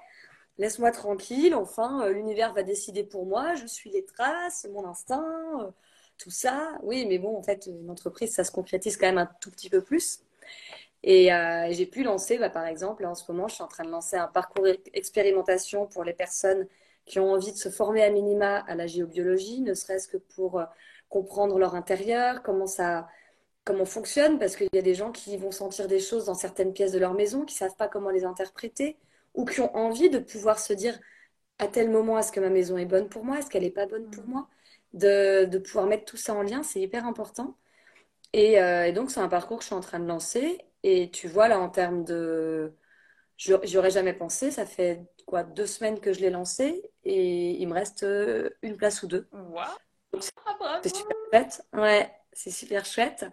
laisse-moi tranquille, enfin, euh, l'univers va décider pour moi, je suis les traces, mon instinct, euh, tout ça. Oui, mais bon, en fait, une entreprise, ça se concrétise quand même un tout petit peu plus. Et euh, j'ai pu lancer, bah, par exemple, en ce moment, je suis en train de lancer un parcours expérimentation pour les personnes qui ont envie de se former à minima à la géobiologie, ne serait-ce que pour comprendre leur intérieur, comment ça, comment fonctionne, parce qu'il y a des gens qui vont sentir des choses dans certaines pièces de leur maison, qui savent pas comment les interpréter, ou qui ont envie de pouvoir se dire à tel moment, est-ce que ma maison est bonne pour moi, est-ce qu'elle n'est pas bonne pour moi, de, de, pouvoir mettre tout ça en lien, c'est hyper important. Et, euh, et donc, c'est un parcours que je suis en train de lancer. Et tu vois, là, en termes de... J'aurais jamais pensé, ça fait quoi, deux semaines que je l'ai lancé et il me reste euh, une place ou deux. Wow. C'est super chouette. Ouais, c'est super chouette.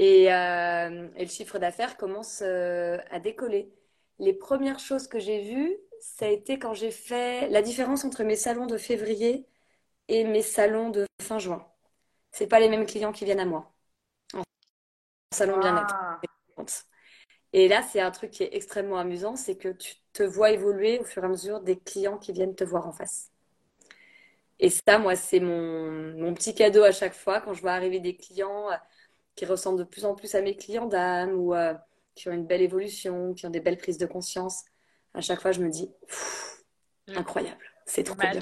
Et, euh, et le chiffre d'affaires commence euh, à décoller. Les premières choses que j'ai vues, ça a été quand j'ai fait la différence entre mes salons de février et mes salons de fin juin. C'est pas les mêmes clients qui viennent à moi. En salon bien-être. Et là, c'est un truc qui est extrêmement amusant, c'est que tu te vois évoluer au fur et à mesure des clients qui viennent te voir en face. Et ça, moi, c'est mon, mon petit cadeau à chaque fois quand je vois arriver des clients qui ressemblent de plus en plus à mes clients d'âme ou euh, qui ont une belle évolution, qui ont des belles prises de conscience. À chaque fois, je me dis, incroyable, c'est trop bien.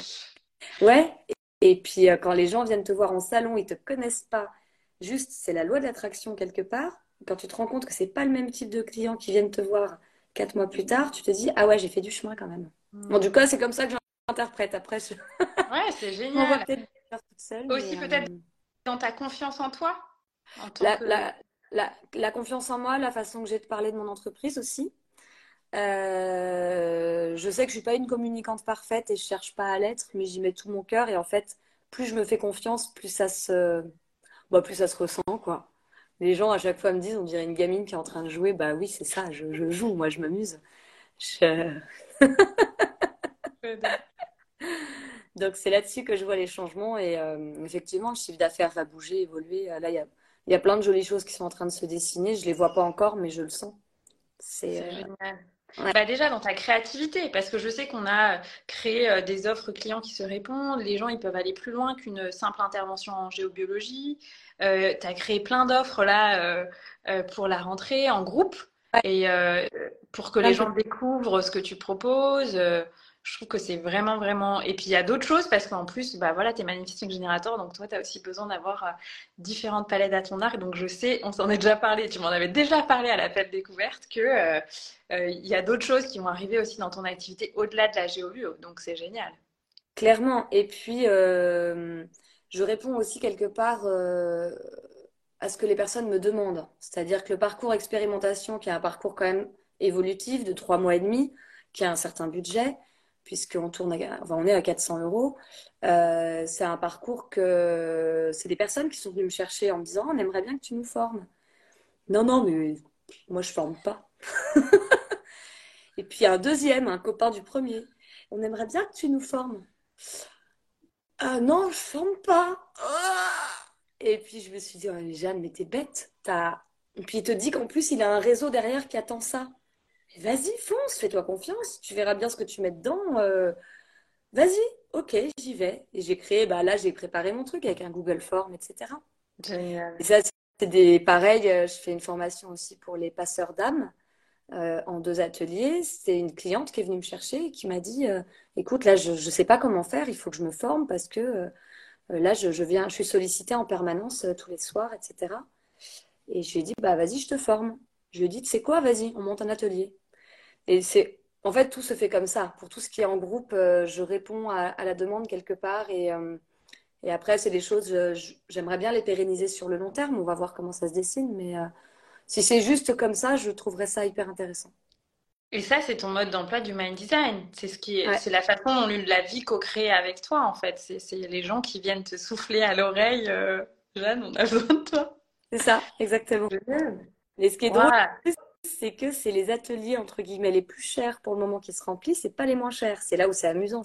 Ouais. Et puis, euh, quand les gens viennent te voir en salon, ils te connaissent pas. Juste, c'est la loi de l'attraction quelque part quand tu te rends compte que c'est pas le même type de clients qui viennent te voir quatre mois plus tard, tu te dis ah ouais j'ai fait du chemin quand même. Hmm. Bon du coup c'est comme ça que j'interprète. Après je... ouais c'est génial. [laughs] On va peut-être faire toute seule. Aussi peut-être euh, dans ta confiance en toi. La, la, la, la, confiance en moi, la façon que j'ai de parler de mon entreprise aussi. Euh, je sais que je suis pas une communicante parfaite et je cherche pas à l'être, mais j'y mets tout mon cœur et en fait plus je me fais confiance, plus ça se, bah, plus ça se ressent quoi les gens à chaque fois me disent, on dirait une gamine qui est en train de jouer. Bah oui, c'est ça, je, joue, moi je m'amuse. [laughs] Donc c'est là-dessus que je vois les changements et euh, effectivement, le chiffre d'affaires va bouger, évoluer. Là, il y a, y a, plein de jolies choses qui sont en train de se dessiner. Je les vois pas encore, mais je le sens. C'est euh, génial. Bah déjà dans ta créativité, parce que je sais qu'on a créé des offres clients qui se répondent, les gens ils peuvent aller plus loin qu'une simple intervention en géobiologie, euh, tu as créé plein d'offres là euh, euh, pour la rentrée en groupe et pour que les gens découvrent ce que tu proposes. Je trouve que c'est vraiment, vraiment. Et puis il y a d'autres choses parce qu'en plus, bah voilà, tu es manifesting générateur, donc toi, tu as aussi besoin d'avoir différentes palettes à ton arc. Donc je sais, on s'en est déjà parlé, tu m'en avais déjà parlé à la fête découverte, que il y a d'autres choses qui vont arriver aussi dans ton activité au-delà de la géovue. Donc c'est génial. Clairement. Et puis, je réponds aussi quelque part euh, à ce que les personnes me demandent. C'est-à-dire que le parcours expérimentation, qui est un parcours quand même évolutif de trois mois et demi, qui a un certain budget, puisqu'on tourne à, on est à 400 euros, euh, c'est un parcours que c'est des personnes qui sont venues me chercher en me disant on aimerait bien que tu nous formes. Non, non, mais moi je forme pas. [laughs] et puis un deuxième, un copain du premier, on aimerait bien que tu nous formes. Ah non, je forme pas. Et puis je me suis dit, oh, Jeanne, mais t'es bête. Et puis il te dit qu'en plus, il a un réseau derrière qui attend ça. Vas-y, fonce, fais-toi confiance. Tu verras bien ce que tu mets dedans. Euh, vas-y, ok, j'y vais. Et j'ai créé, bah là, j'ai préparé mon truc avec un Google Form, etc. Et ça, c'est des pareil. Euh, je fais une formation aussi pour les passeurs d'âme. Euh, en deux ateliers. C'est une cliente qui est venue me chercher et qui m'a dit euh, Écoute, là, je ne sais pas comment faire, il faut que je me forme parce que là, je, viens, je suis sollicitée en permanence tous les soirs, etc. Et je lui ai dit Bah, vas-y, je te forme. Je lui ai dit Tu sais quoi, vas-y, on monte un atelier. Et c'est. En fait, tout se fait comme ça. Pour tout ce qui est en groupe, je réponds à, la demande quelque part et. Et après, c'est des choses, j'aimerais bien les pérenniser sur le long terme. On va voir comment ça se dessine. Mais si c'est juste comme ça, je trouverais ça hyper intéressant. Et ça, c'est ton mode d'emploi du mind design. C'est ce qui, c'est la façon dont la vie co-crée avec toi, en fait. C'est les gens qui viennent te souffler à l'oreille. Euh, Jeanne, on a besoin de toi. C'est ça, exactement. Mais ce qui est drôle, c'est que c'est les ateliers entre guillemets les plus chers pour le moment qui se remplissent, c'est pas les moins chers. C'est là où c'est amusant.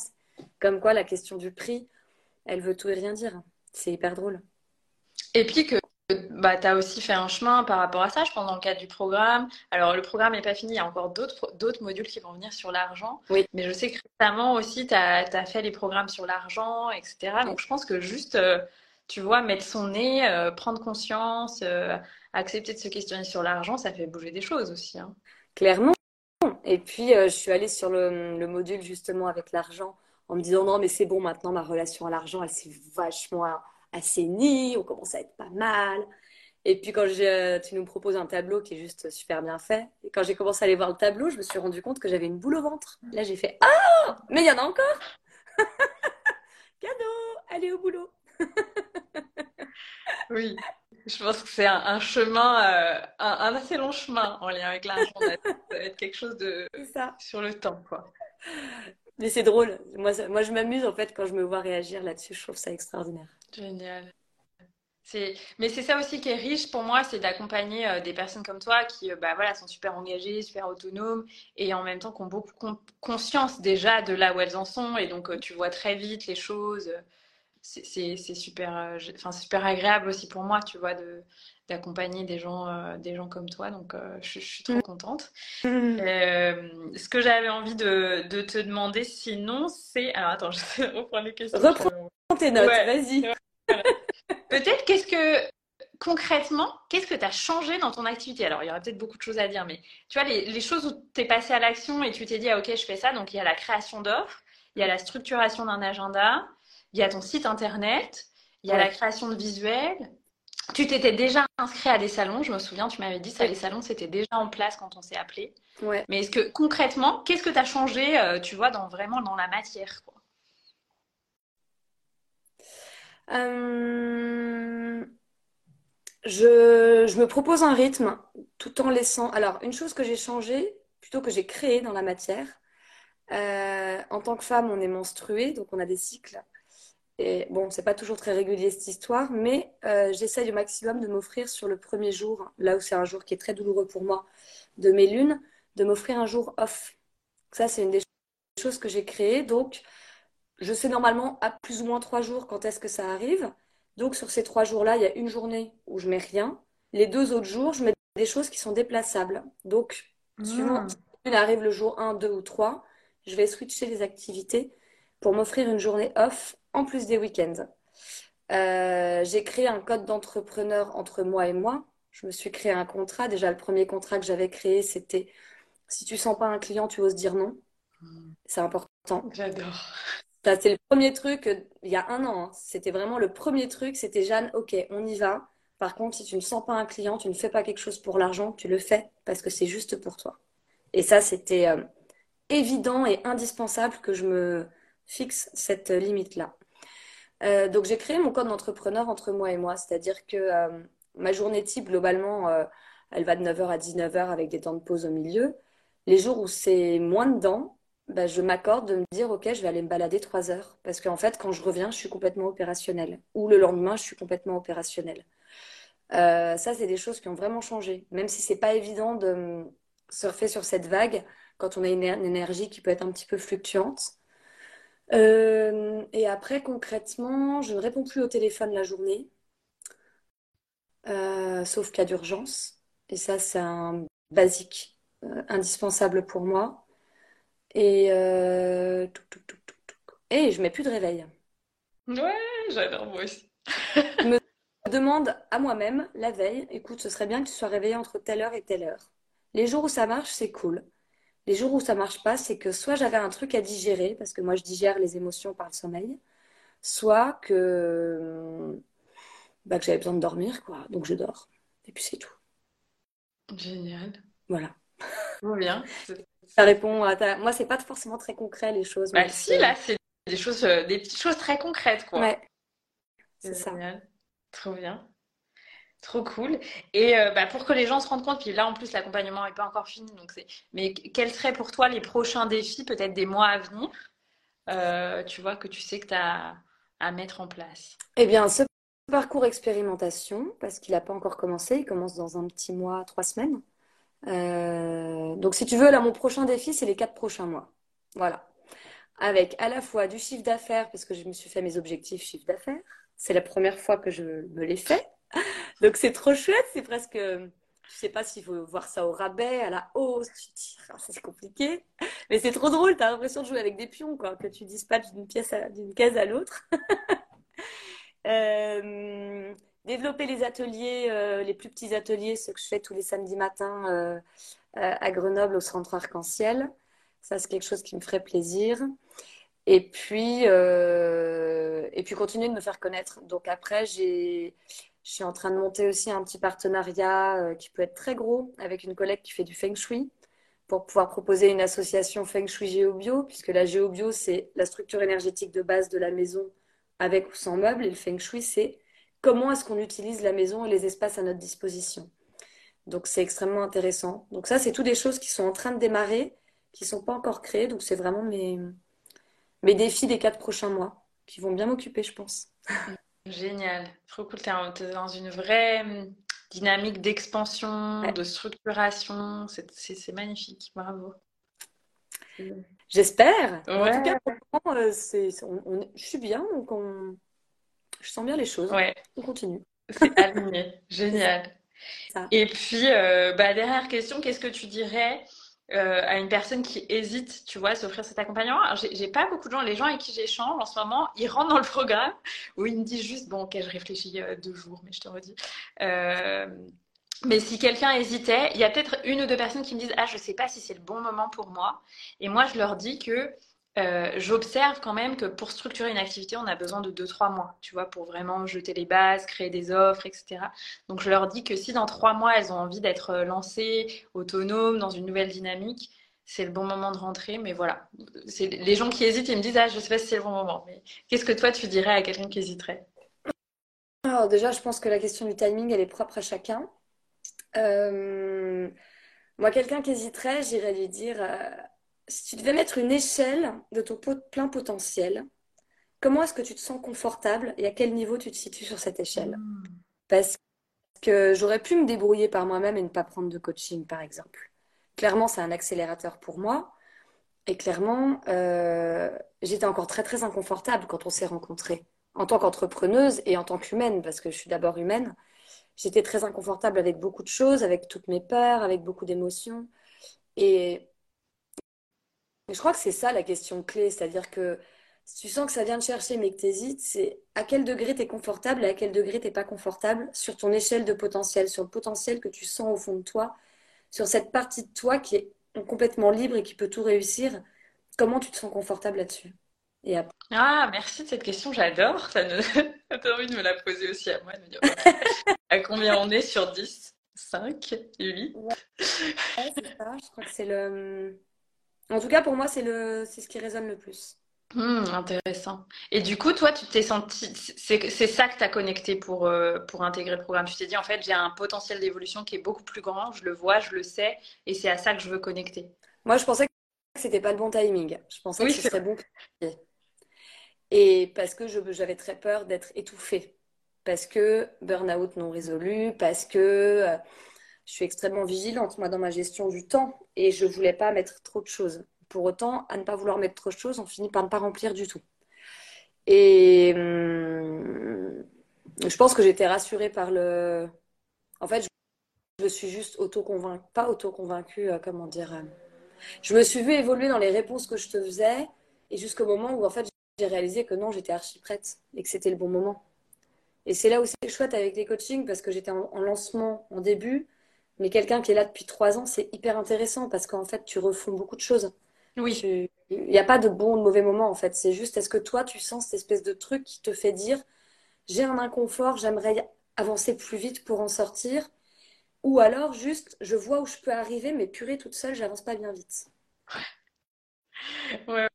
Comme quoi, la question du prix, elle veut tout et rien dire. C'est hyper drôle. Et puis que bah, tu as aussi fait un chemin par rapport à ça, je pense, dans le cadre du programme. Alors, le programme n'est pas fini, il y a encore d'autres modules qui vont venir sur l'argent. Oui. Mais je sais que récemment aussi, tu as, fait les programmes sur l'argent, etc. Donc, je pense que juste, euh, tu vois, mettre son nez, euh, prendre conscience, euh, accepter de se questionner sur l'argent, ça fait bouger des choses aussi. Hein. Clairement. Et puis, je suis allée sur le, le module justement avec l'argent en me disant non, mais c'est bon, maintenant, ma relation à l'argent, elle s'est vachement assaini, on commence à être pas mal. Et puis quand tu nous proposes un tableau qui est juste super bien fait, et quand j'ai commencé à aller voir le tableau, je me suis rendu compte que j'avais une boule au ventre. Là, j'ai fait Ah Mais il y en a encore [laughs] Cadeau Allez au boulot [laughs] Oui, je pense que c'est un, chemin, euh, un, assez long chemin en lien avec l'argent. Ça va être quelque chose de [laughs] ça. sur le temps, quoi. Mais c'est drôle. Moi, moi je m'amuse en fait quand je me vois réagir là-dessus. Je trouve ça extraordinaire. Génial. Mais c'est ça aussi qui est riche pour moi, c'est d'accompagner euh, des personnes comme toi qui euh, bah, voilà, sont super engagées, super autonomes et en même temps qui ont beaucoup conscience déjà de là où elles en sont et donc tu vois très vite les choses c'est super, euh, enfin, super agréable aussi pour moi, tu vois, de d'accompagner des gens, euh, des gens comme toi. Donc, euh, je, suis trop mm. contente. Mm. ce que j'avais envie de, de, te demander, sinon, c'est... Alors, attends, [laughs] je vais reprendre les questions. Reprends tes notes, vas-y. Peut-être, qu'est-ce que... Concrètement, qu'est-ce que tu as changé dans ton activité? Alors, il y aurait peut-être beaucoup de choses à dire, mais tu vois, les, les choses où tu es passé à l'action et tu t'es dit, ah, ok, je fais ça. Donc, il y a la création d'offres, il y a la structuration d'un agenda, il y a ton site internet, il y a la création de visuels. Tu t'étais déjà inscrit à des salons, je me souviens, tu m'avais dit ça, les salons c'était déjà en place quand on s'est appelé. Ouais. Mais est-ce que concrètement, qu'est-ce que tu as changé, euh, tu vois, dans, vraiment dans la matière quoi? Euh, je, je, me propose un rythme tout en laissant. Alors, une chose que j'ai changé, plutôt que j'ai créé dans la matière, euh, en tant que femme, on est menstruée, donc on a des cycles. Et bon, c'est pas toujours très régulier cette histoire, mais euh, j'essaye au maximum de m'offrir sur le premier jour, là où c'est un jour qui est très douloureux pour moi, de mes lunes, de m'offrir un jour off. Ça, c'est une des choses que j'ai créées. Donc, je sais normalement à plus ou moins trois jours quand est-ce que ça arrive. Donc, sur ces trois jours-là, il y a une journée où je mets rien. Les deux autres jours, je mets des choses qui sont déplaçables. Donc, suivant si une arrive le jour 1, 2 ou 3, je vais switcher les activités pour m'offrir une journée off en plus des week-ends. Euh, j'ai créé un code d'entrepreneur entre moi et moi. Je me suis créé un contrat. Déjà, le premier contrat que j'avais créé, c'était si tu sens pas un client, tu oses dire non. C'est important. J'adore. C'est le premier truc euh, il y a un an. Hein. C'était vraiment le premier truc. C'était Jeanne, ok, on y va. Par contre, si tu ne sens pas un client, tu ne fais pas quelque chose pour l'argent, tu le fais parce que c'est juste pour toi. Et ça, c'était euh, évident et indispensable que je me fixe cette limite-là. Euh, donc j'ai créé mon code d'entrepreneur entre moi et moi, c'est-à-dire que euh, ma journée type, globalement, euh, elle va de 9h à 19h avec des temps de pause au milieu. Les jours où c'est moins dedans, bah, je m'accorde de me dire, OK, je vais aller me balader 3 heures. Parce qu'en fait, quand je reviens, je suis complètement opérationnelle. Ou le lendemain, je suis complètement opérationnelle. ça, c'est des choses qui ont vraiment changé. Même si c'est pas évident de surfer sur cette vague quand on a une énergie qui peut être un petit peu fluctuante. Euh, et après, concrètement, je ne réponds plus au téléphone la journée, euh, sauf cas d'urgence. Et ça, c'est un basique euh, indispensable pour moi. Et, et je mets plus de réveil. Ouais, j'adore moi aussi. je [laughs] me demande à moi-même la veille, écoute, ce serait bien que tu sois réveillé entre telle heure et telle heure. Les jours où ça marche, c'est cool. Les jours où ça marche pas, c'est que soit j'avais un truc à digérer, parce que moi je digère les émotions par le sommeil, soit que, bah, que j'avais besoin de dormir, quoi. Donc je dors. Et puis c'est tout. Génial. Voilà. Trop bien. Ça répond à ta... Moi, c'est pas forcément très concret les choses. Bah, si, là, c'est des choses, euh, des petites choses très concrètes, quoi. Ouais. C'est ça. Trop bien. Trop cool. Et euh, bah, pour que les gens se rendent compte, puis là en plus l'accompagnement n'est pas encore fini, donc c'est. Mais quels seraient pour toi les prochains défis, peut-être des mois à venir, euh, tu vois, que tu sais que tu as à mettre en place? Eh bien, ce parcours expérimentation, parce qu'il n'a pas encore commencé, il commence dans un petit mois, trois semaines. Euh, donc si tu veux, là mon prochain défi, c'est les quatre prochains mois. Voilà. Avec à la fois du chiffre d'affaires, parce que je me suis fait mes objectifs chiffre d'affaires. C'est la première fois que je me l'ai fait. Donc c'est trop chouette, c'est presque, je sais pas s'il faut voir ça au rabais, à la hausse, tu ah, c'est compliqué, mais c'est trop drôle, tu as l'impression de jouer avec des pions, quoi, que tu dispatches d'une pièce d'une case à l'autre. [laughs] Euh, développer les ateliers, euh, les plus petits ateliers, ce que je fais tous les samedis matins euh, à Grenoble au centre Arc-en-Ciel. Ça, c'est quelque chose qui me ferait plaisir. Et puis, et puis continuer de me faire connaître. Donc après, j'ai, je suis en train de monter aussi un petit partenariat euh, qui peut être très gros avec une collègue qui fait du feng shui pour pouvoir proposer une association feng shui géobio, puisque la géobio, c'est la structure énergétique de base de la maison avec ou sans meubles, et le feng shui, c'est comment est-ce qu'on utilise la maison et les espaces à notre disposition. Donc c'est extrêmement intéressant. Donc ça, c'est toutes des choses qui sont en train de démarrer, qui ne sont pas encore créées. Donc c'est vraiment mes, mes défis des quatre prochains mois, qui vont bien m'occuper, je pense. [laughs] Génial, trop cool. Tu es dans une vraie hum, dynamique d'expansion, de structuration. C'est magnifique, bravo. J'espère. En tout cas, euh, je suis bien, donc je sens bien les choses. Ouais. On continue. C'est aligné. Génial. [laughs] Et puis, euh, bah, dernière question, qu'est-ce que tu dirais euh, à une personne qui hésite, tu vois, à s'offrir cet accompagnement J'ai pas beaucoup de gens, les gens avec qui j'échange en ce moment, ils rentrent dans le programme [laughs] où ils me disent juste, bon, ok, je réfléchis euh, deux jours, mais je te redis. mais si quelqu'un hésitait, il y a peut-être une ou deux personnes qui me disent, ah, je sais pas si c'est le bon moment pour moi. Et moi, je leur dis que euh, j'observe quand même que pour structurer une activité, on a besoin de 2-3 mois, tu vois, pour vraiment jeter les bases, créer des offres, etc. Donc je leur dis que si dans 3 mois, elles ont envie d'être euh, lancées, autonomes, dans une nouvelle dynamique, c'est le bon moment de rentrer. Mais voilà, c'est les gens qui hésitent, ils me disent, ah, je sais pas si c'est le bon moment. Mais qu'est-ce que toi, tu dirais à quelqu'un qui hésiterait? Alors déjà, je pense que la question du timing, elle est propre à chacun. Euh, moi, quelqu'un qui hésiterait, j'irais lui dire si tu devais mettre une échelle de ton plein potentiel, comment est-ce que tu te sens confortable et à quel niveau tu te situes sur cette échelle? Hmm. Parce que j'aurais pu me débrouiller par moi-même et ne pas prendre de coaching, par exemple. Clairement, c'est un accélérateur pour moi. Et clairement, euh, j'étais encore très, très inconfortable quand on s'est rencontrés. En tant qu'entrepreneuse et en tant qu'humaine, parce que je suis d'abord humaine, j'étais très inconfortable avec beaucoup de choses, avec toutes mes peurs, avec beaucoup d'émotions. Et je crois que c'est ça la question clé, c'est-à-dire que si tu sens que ça vient de chercher mais que tu hésites, c'est à quel degré tu es confortable et à quel degré tu pas confortable sur ton échelle de potentiel, sur le potentiel que tu sens au fond de toi, sur cette partie de toi qui est complètement libre et qui peut tout réussir. Comment tu te sens confortable là-dessus? Ah, merci de cette question, j'adore. Ça me [laughs] donne envie de me la poser aussi à moi, de me dire à combien on est sur 10 5 8 ouais, c'est ça. Je crois que c'est le en tout cas, pour moi, c'est le, c'est ce qui résonne le plus. Hmm, intéressant. Et du coup, toi, tu t'es senti, c'est, c'est ça que tu as connecté pour, euh, pour intégrer le programme. Tu t'es dit, en fait, j'ai un potentiel d'évolution qui est beaucoup plus grand, je le vois, je le sais, et c'est à ça que je veux connecter. Moi, je pensais que c'était pas le bon timing. Je pensais que ce serait bon. Et parce que j'avais très peur d'être étouffée. Parce que burn-out non résolu, parce que euh, je suis extrêmement vigilante, moi, dans ma gestion du temps et je voulais pas mettre trop de choses. Pour autant, à ne pas vouloir mettre trop de choses, on finit par ne pas remplir du tout. Et hum, je pense que j'étais rassurée par le. En fait, je me suis juste auto-convaincue, pas auto-convaincue, euh, comment dire. Euh, je me suis vue évoluer dans les réponses que je te faisais et jusqu'au moment où, en fait, j'ai réalisé que non, j'étais archi prête et que c'était le bon moment. Et c'est là où c'est chouette avec les coachings parce que j'étais en lancement en début. Mais quelqu'un qui est là depuis trois ans, c'est hyper intéressant parce qu'en fait, tu refonds beaucoup de choses. Oui. Il n'y a pas de bon ou de mauvais moment en fait. C'est juste, est-ce que toi, tu sens cette espèce de truc qui te fait dire, j'ai un inconfort, j'aimerais avancer plus vite pour en sortir. Ou alors, juste, je vois où je peux arriver, mais purée, toute seule, j'avance pas bien vite. Ouais, Ouais,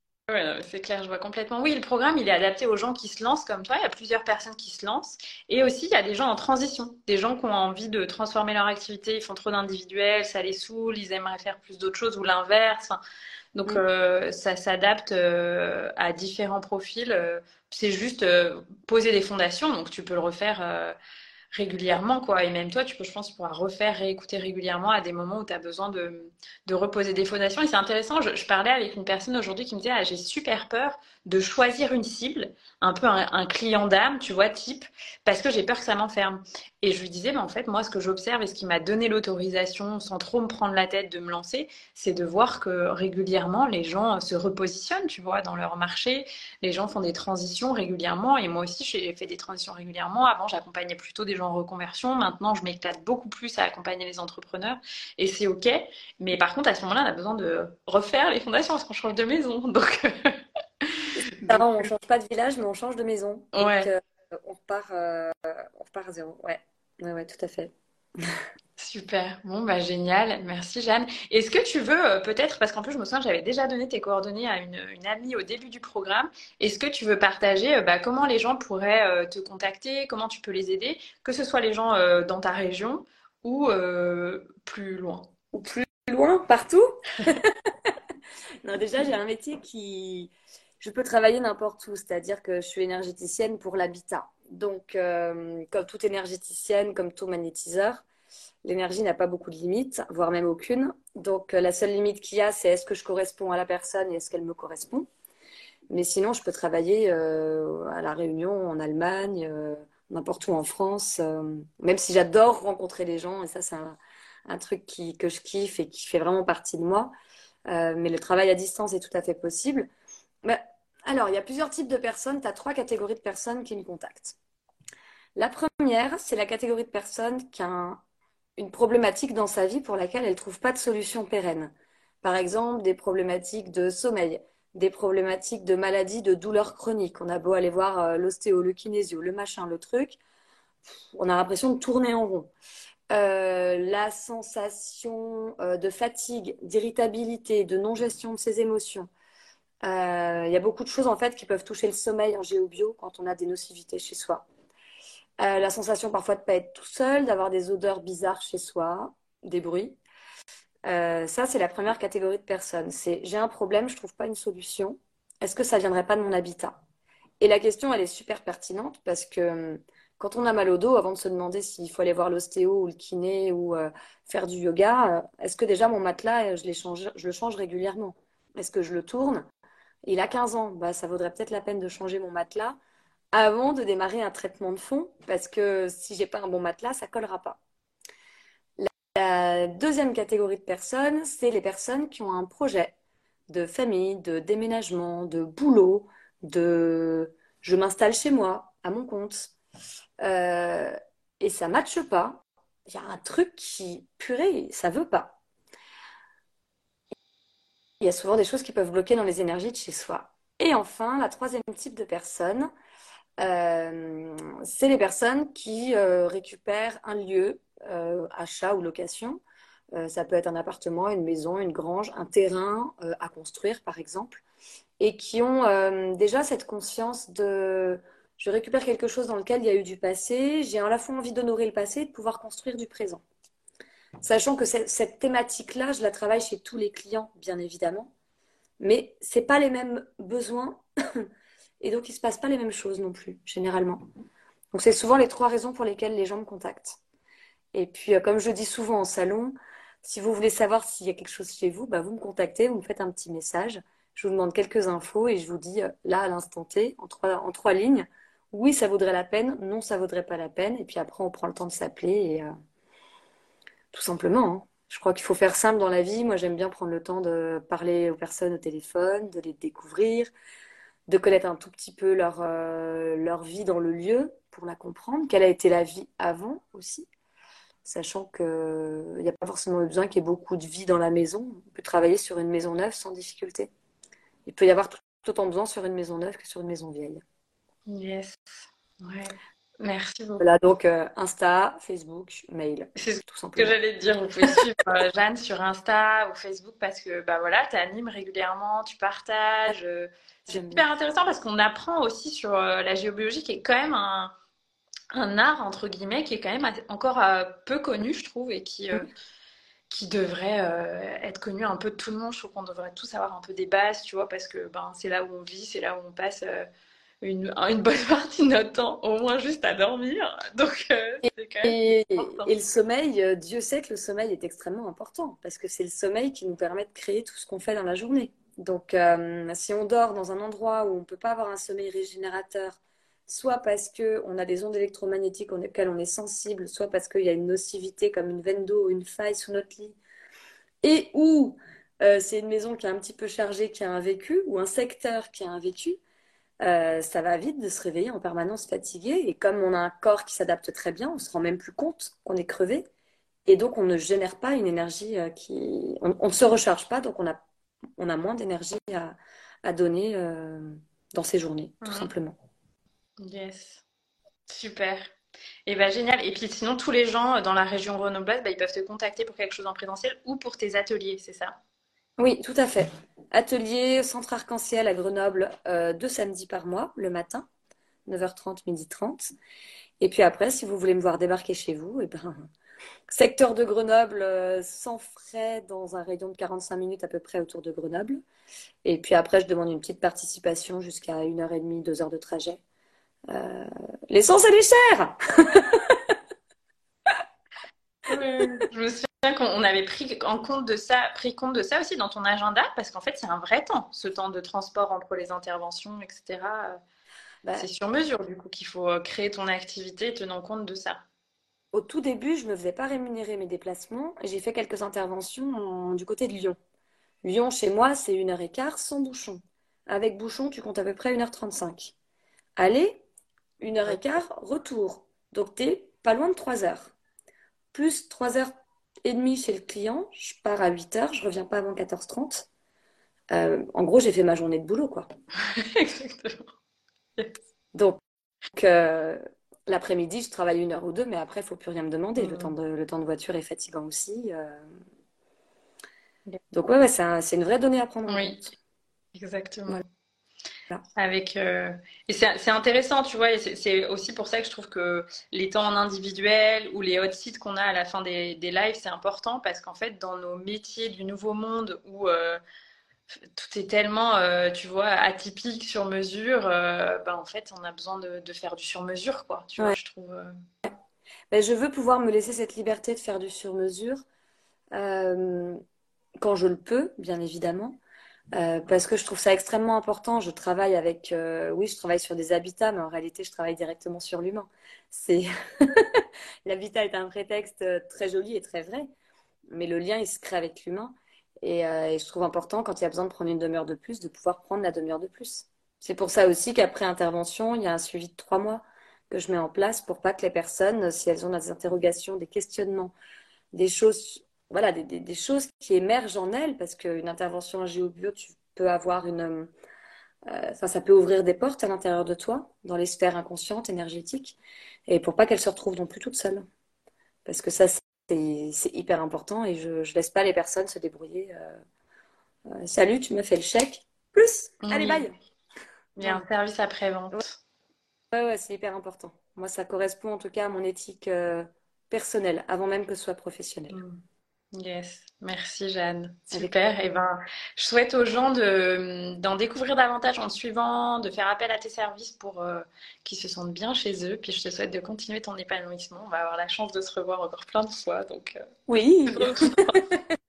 c'est clair, je vois complètement. Oui, le programme, il est adapté aux gens qui se lancent comme toi. Il y a plusieurs personnes qui se lancent. Et aussi, il y a des gens en transition. Des gens qui ont envie de transformer leur activité. Ils font trop d'individuels, ça les saoule, ils aimeraient faire plus d'autres choses ou l'inverse. donc, mm. euh, ça s'adapte euh, à différents profils. Euh, c'est juste poser des fondations. Donc, tu peux le refaire régulièrement, quoi. Et même toi, tu peux, je pense, pouvoir refaire, réécouter régulièrement à des moments où tu as besoin de, de, reposer des fondations. Et c'est intéressant, je, parlais avec une personne aujourd'hui qui me disait, ah, j'ai super peur de choisir une cible, un peu un, client d'âme, tu vois, type, parce que j'ai peur que ça m'enferme. Et je lui disais, mais en fait, moi, ce que j'observe et ce qui m'a donné l'autorisation, sans trop me prendre la tête de me lancer, c'est de voir que régulièrement, les gens se repositionnent, tu vois, dans leur marché. Les gens font des transitions régulièrement. Et moi aussi, j'ai fait des transitions régulièrement. Avant, j'accompagnais plutôt des gens en reconversion. Maintenant, je m'éclate beaucoup plus à accompagner les entrepreneurs. Et c'est OK. Mais par contre, à ce moment-là, on a besoin de refaire les fondations parce qu'on change de maison. [laughs] Donc. on change pas de village, mais on change de maison. Ouais. On repart, on repart à zéro. Ouais, ouais, ouais, tout à fait. [laughs] Super, bon bah génial, merci Jeanne. Est-ce que tu veux euh, peut-être, parce qu'en plus je me souviens j'avais déjà donné tes coordonnées à une, amie au début du programme, est-ce que tu veux partager euh, bah, comment les gens pourraient euh, te contacter, comment tu peux les aider, que ce soit les gens dans ta région ou plus loin. Ou plus loin, partout? [laughs] [laughs] Non déjà j'ai un métier qui... Je peux travailler n'importe où, c'est-à-dire que je suis énergéticienne pour l'habitat. Donc comme toute énergéticienne, comme tout magnétiseur, l'énergie n'a pas beaucoup de limites, voire même aucune. Donc euh, la seule limite qu'il y a, c'est est-ce que je corresponds à la personne et est-ce qu'elle me correspond. Mais sinon, je peux travailler euh, à La Réunion, en Allemagne, euh, n'importe où en France, même si j'adore rencontrer les gens, et ça, c'est un, truc que je kiffe et qui fait vraiment partie de moi. mais le travail à distance est tout à fait possible. Mais, alors, il y a plusieurs types de personnes. Tu as trois catégories de personnes qui me contactent. La première, c'est la catégorie de personnes qui a un, une problématique dans sa vie pour laquelle elle ne trouve pas de solution pérenne. Par exemple, des problématiques de sommeil, des problématiques de maladie, de douleurs chroniques. On a beau aller voir euh, l'ostéo, le kinésio, le machin, le truc, on a l'impression de tourner en rond. Euh, la sensation euh, de fatigue, d'irritabilité, de non-gestion de ses émotions. Il y a beaucoup de choses en fait qui peuvent toucher le sommeil en géobio quand on a des nocivités chez soi. Euh, la sensation parfois de ne pas être tout seul, d'avoir des odeurs bizarres chez soi, des bruits. Euh, ça, c'est la première catégorie de personnes. C'est j'ai un problème, je ne trouve pas une solution. Est-ce que ça ne viendrait pas de mon habitat? Et la question, elle est super pertinente parce que hum, quand on a mal au dos, avant de se demander s'il faut aller voir l'ostéo ou le kiné ou euh, faire du yoga, est-ce que déjà mon matelas, je, change, je le change régulièrement? Est-ce que je le tourne? Il a 15 ans, bah, ça vaudrait peut-être la peine de changer mon matelas avant de démarrer un traitement de fond, parce que si j'ai pas un bon matelas, ça collera pas. La deuxième catégorie de personnes, c'est les personnes qui ont un projet de famille, de déménagement, de boulot, de je m'installe chez moi, à mon compte, euh, et ça matche pas. Il y a un truc qui, purée, ça veut pas. Il y a souvent des choses qui peuvent bloquer dans les énergies de chez soi. Et enfin, la troisième type de personnes, euh, c'est les personnes qui euh, récupèrent un lieu, euh, achat ou location. ça peut être un appartement, une maison, une grange, un terrain à construire, par exemple, et qui ont déjà cette conscience de je récupère quelque chose dans lequel il y a eu du passé, j'ai à la fois envie d'honorer le passé et de pouvoir construire du présent. Sachant que cette thématique-là, je la travaille chez tous les clients, bien évidemment, mais ce pas les mêmes besoins [coughs] Et donc, il ne se passe pas les mêmes choses non plus, généralement. Donc, c'est souvent les trois raisons pour lesquelles les gens me contactent. Et puis, euh, comme je dis souvent en salon, si vous voulez savoir s'il y a quelque chose chez vous, bah, vous me contactez, vous me faites un petit message. Je vous demande quelques infos et je vous dis euh, là, à l'instant T, en trois, en trois lignes, oui, ça vaudrait la peine, non, ça vaudrait pas la peine. Et puis après, on prend le temps de s'appeler et euh, tout simplement. Hein. Je crois qu'il faut faire simple dans la vie. Moi, j'aime bien prendre le temps de parler aux personnes au téléphone, de les découvrir, de connaître un tout petit peu leur, euh, leur vie dans le lieu pour la comprendre, quelle a été la vie avant aussi, sachant qu'il n'y a pas forcément besoin qu'il y ait beaucoup de vie dans la maison. On peut travailler sur une maison neuve sans difficulté. Il peut y avoir tout autant besoin sur une maison neuve que sur une maison vieille. Yes. Ouais. Merci beaucoup. Voilà, donc euh, Insta, Facebook, mail. C'est tout simplement. ce que j'allais te dire. Vous pouvez suivre euh, [laughs] Jeanne sur Insta ou Facebook parce que bah voilà, tu animes régulièrement, tu partages. C'est super intéressant parce qu'on apprend aussi sur euh, la géobiologie qui est quand même un, art, entre guillemets, qui est quand même encore euh, peu connu, je trouve, et qui, euh, qui devrait être connu un peu de tout le monde. Je trouve qu'on devrait tous avoir un peu des bases, tu vois, parce que ben, c'est là où on vit, c'est là où on passe une, une, bonne partie de notre temps, au moins juste à dormir. Donc, c'est quand même et, et, le sommeil, Dieu sait que le sommeil est extrêmement important parce que c'est le sommeil qui nous permet de créer tout ce qu'on fait dans la journée. Donc, euh, si on dort dans un endroit où on ne peut pas avoir un sommeil régénérateur, soit parce qu'on a des ondes électromagnétiques auxquelles on est sensible, soit parce qu'il y a une nocivité comme une veine d'eau ou une faille sous notre lit, et où euh, c'est une maison qui est un petit peu chargée, qui a un vécu, ou un secteur qui a un vécu, euh, ça va vite de se réveiller en permanence fatigué. Et comme on a un corps qui s'adapte très bien, on ne se rend même plus compte qu'on est crevé. Et donc, on ne génère pas une énergie qui. On ne se recharge pas, donc on a on a moins d'énergie à, donner euh, dans ces journées, tout simplement. Yes, super. Et eh ben génial. Et puis sinon, tous les gens dans la région grenobloise, bah, ils peuvent te contacter pour quelque chose en présentiel ou pour tes ateliers, c'est ça? Oui, tout à fait. Atelier Centre Arc-en-Ciel à Grenoble, euh, deux samedis par mois, le matin, 9h30, 12h30. Et puis après, si vous voulez me voir débarquer chez vous, et eh ben, secteur de Grenoble, euh, sans frais, dans un rayon de 45 minutes à peu près autour de Grenoble. Et puis après, je demande une petite participation jusqu'à 1h30, 2h de trajet. Euh, l'essence, elle est chère [laughs] qu'on avait pris en compte de ça, pris compte de ça aussi dans ton agenda, parce qu'en fait, c'est un vrai temps, ce temps de transport entre les interventions, etc. Bah, c'est sur mesure, du coup, qu'il faut euh, créer ton activité tenant compte de ça. Au tout début, je ne me faisais pas rémunérer mes déplacements. J'ai fait quelques interventions du côté de Lyon. Lyon, chez moi, c'est une heure et quart sans bouchon. Avec bouchon, tu comptes à peu près 1h35. Aller, une heure et quart, retour. Donc, tu pas loin de 3 heures. Plus 3 heures et demie chez le client, je pars à 8 heures, je reviens pas avant 14h30. Euh, en gros, j'ai fait ma journée de boulot, quoi. [laughs] Exactement. Donc, euh, l'après-midi, je travaille une heure ou deux, mais après, il faut plus rien me demander. Le, mmh. temps de, le temps de voiture est fatigant aussi. Euh. Donc, ouais, c'est une vraie donnée à prendre en oui. Exactement. Avec euh, et c'est intéressant, tu vois, et c'est aussi pour ça que je trouve que les temps en individuel ou les hot sites qu'on a à la fin des, des lives, c'est important parce qu'en fait, dans nos métiers du nouveau monde où tout est tellement, euh, tu vois, atypique, sur mesure. Euh, ben, en fait, on a besoin de, faire du sur mesure, quoi. Tu vois, je trouve. Euh. Ben, je veux pouvoir me laisser cette liberté de faire du sur mesure quand je le peux, bien évidemment. Parce que je trouve ça extrêmement important. Je travaille avec, oui, je travaille sur des habitats, mais en réalité, je travaille directement sur l'humain. C'est [laughs] l'habitat est un prétexte très joli et très vrai, mais le lien il se crée avec l'humain. Euh, et, je trouve important, quand il y a besoin de prendre une demi-heure de plus, de pouvoir prendre la demi-heure de plus. C'est pour ça aussi qu'après intervention, il y a un suivi de trois mois que je mets en place pour pas que les personnes, si elles ont des interrogations, des questionnements, des choses, voilà, des, choses qui émergent en elles, parce qu'une intervention en géobio, tu peux avoir une, euh, ça peut ouvrir des portes à l'intérieur de toi, dans les sphères inconscientes, énergétiques, et pour pas qu'elles se retrouvent non plus toutes seules. Parce que ça, c'est hyper important et je ne laisse pas les personnes se débrouiller. Euh, euh, salut, tu me fais le chèque. Plus, allez, bye. Il y a un service après-vente. Ouais, ouais, c'est hyper important. Moi, ça correspond en tout cas à mon éthique personnelle, avant même que ce soit professionnel. Mm. Yes, merci Jeanne. Super. Et eh ben, je souhaite aux gens de, d'en découvrir davantage en suivant, de faire appel à tes services pour euh, qu'ils se sentent bien chez eux. Puis je te souhaite de continuer ton épanouissement. On va avoir la chance de se revoir encore plein de fois. Donc, euh, oui. [laughs]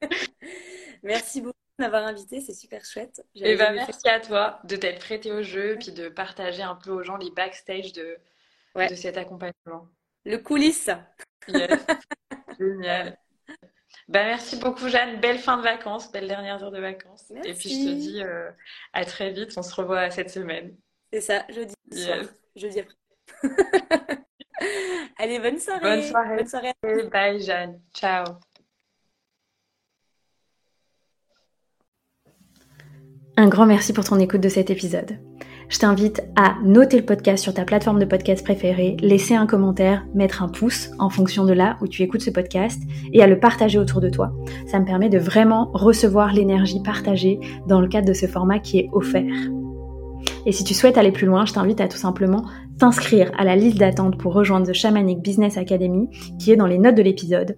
[laughs] merci beaucoup de m'avoir invité. C'est super chouette. Et eh ben, merci à toi de t'être prêté au jeu puis de partager un peu aux gens les backstage de, de cet accompagnement. Le coulisses. Yes. [laughs] Génial. Bah, merci beaucoup, Jeanne. Belle fin de vacances, belle dernière heure de vacances. Et puis, je te dis euh, à très vite. On se revoit cette semaine. C'est ça, jeudi soir. Jeudi après. [laughs] Allez, bonne soirée. Bonne soirée. Bonne soirée. Bye, Jeanne. Ciao. Un grand merci pour ton écoute de cet épisode je t'invite à noter le podcast sur ta plateforme de podcast préférée, laisser un commentaire, mettre un pouce en fonction de là où tu écoutes ce podcast et à le partager autour de toi. Ça me permet de vraiment recevoir l'énergie partagée dans le cadre de ce format qui est offert. Et si tu souhaites aller plus loin, je t'invite à tout simplement t'inscrire à la liste d'attente pour rejoindre The Shamanic Business Academy qui est dans les notes de l'épisode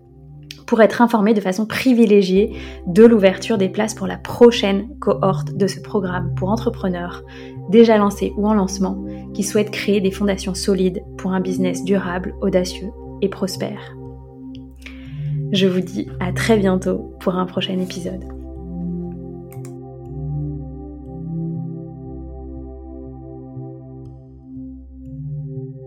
pour être informé de façon privilégiée de l'ouverture des places pour la prochaine cohorte de ce programme pour entrepreneurs déjà lancés ou en lancement qui souhaitent créer des fondations solides pour un business durable, audacieux et prospère. Je vous dis à très bientôt pour un prochain épisode.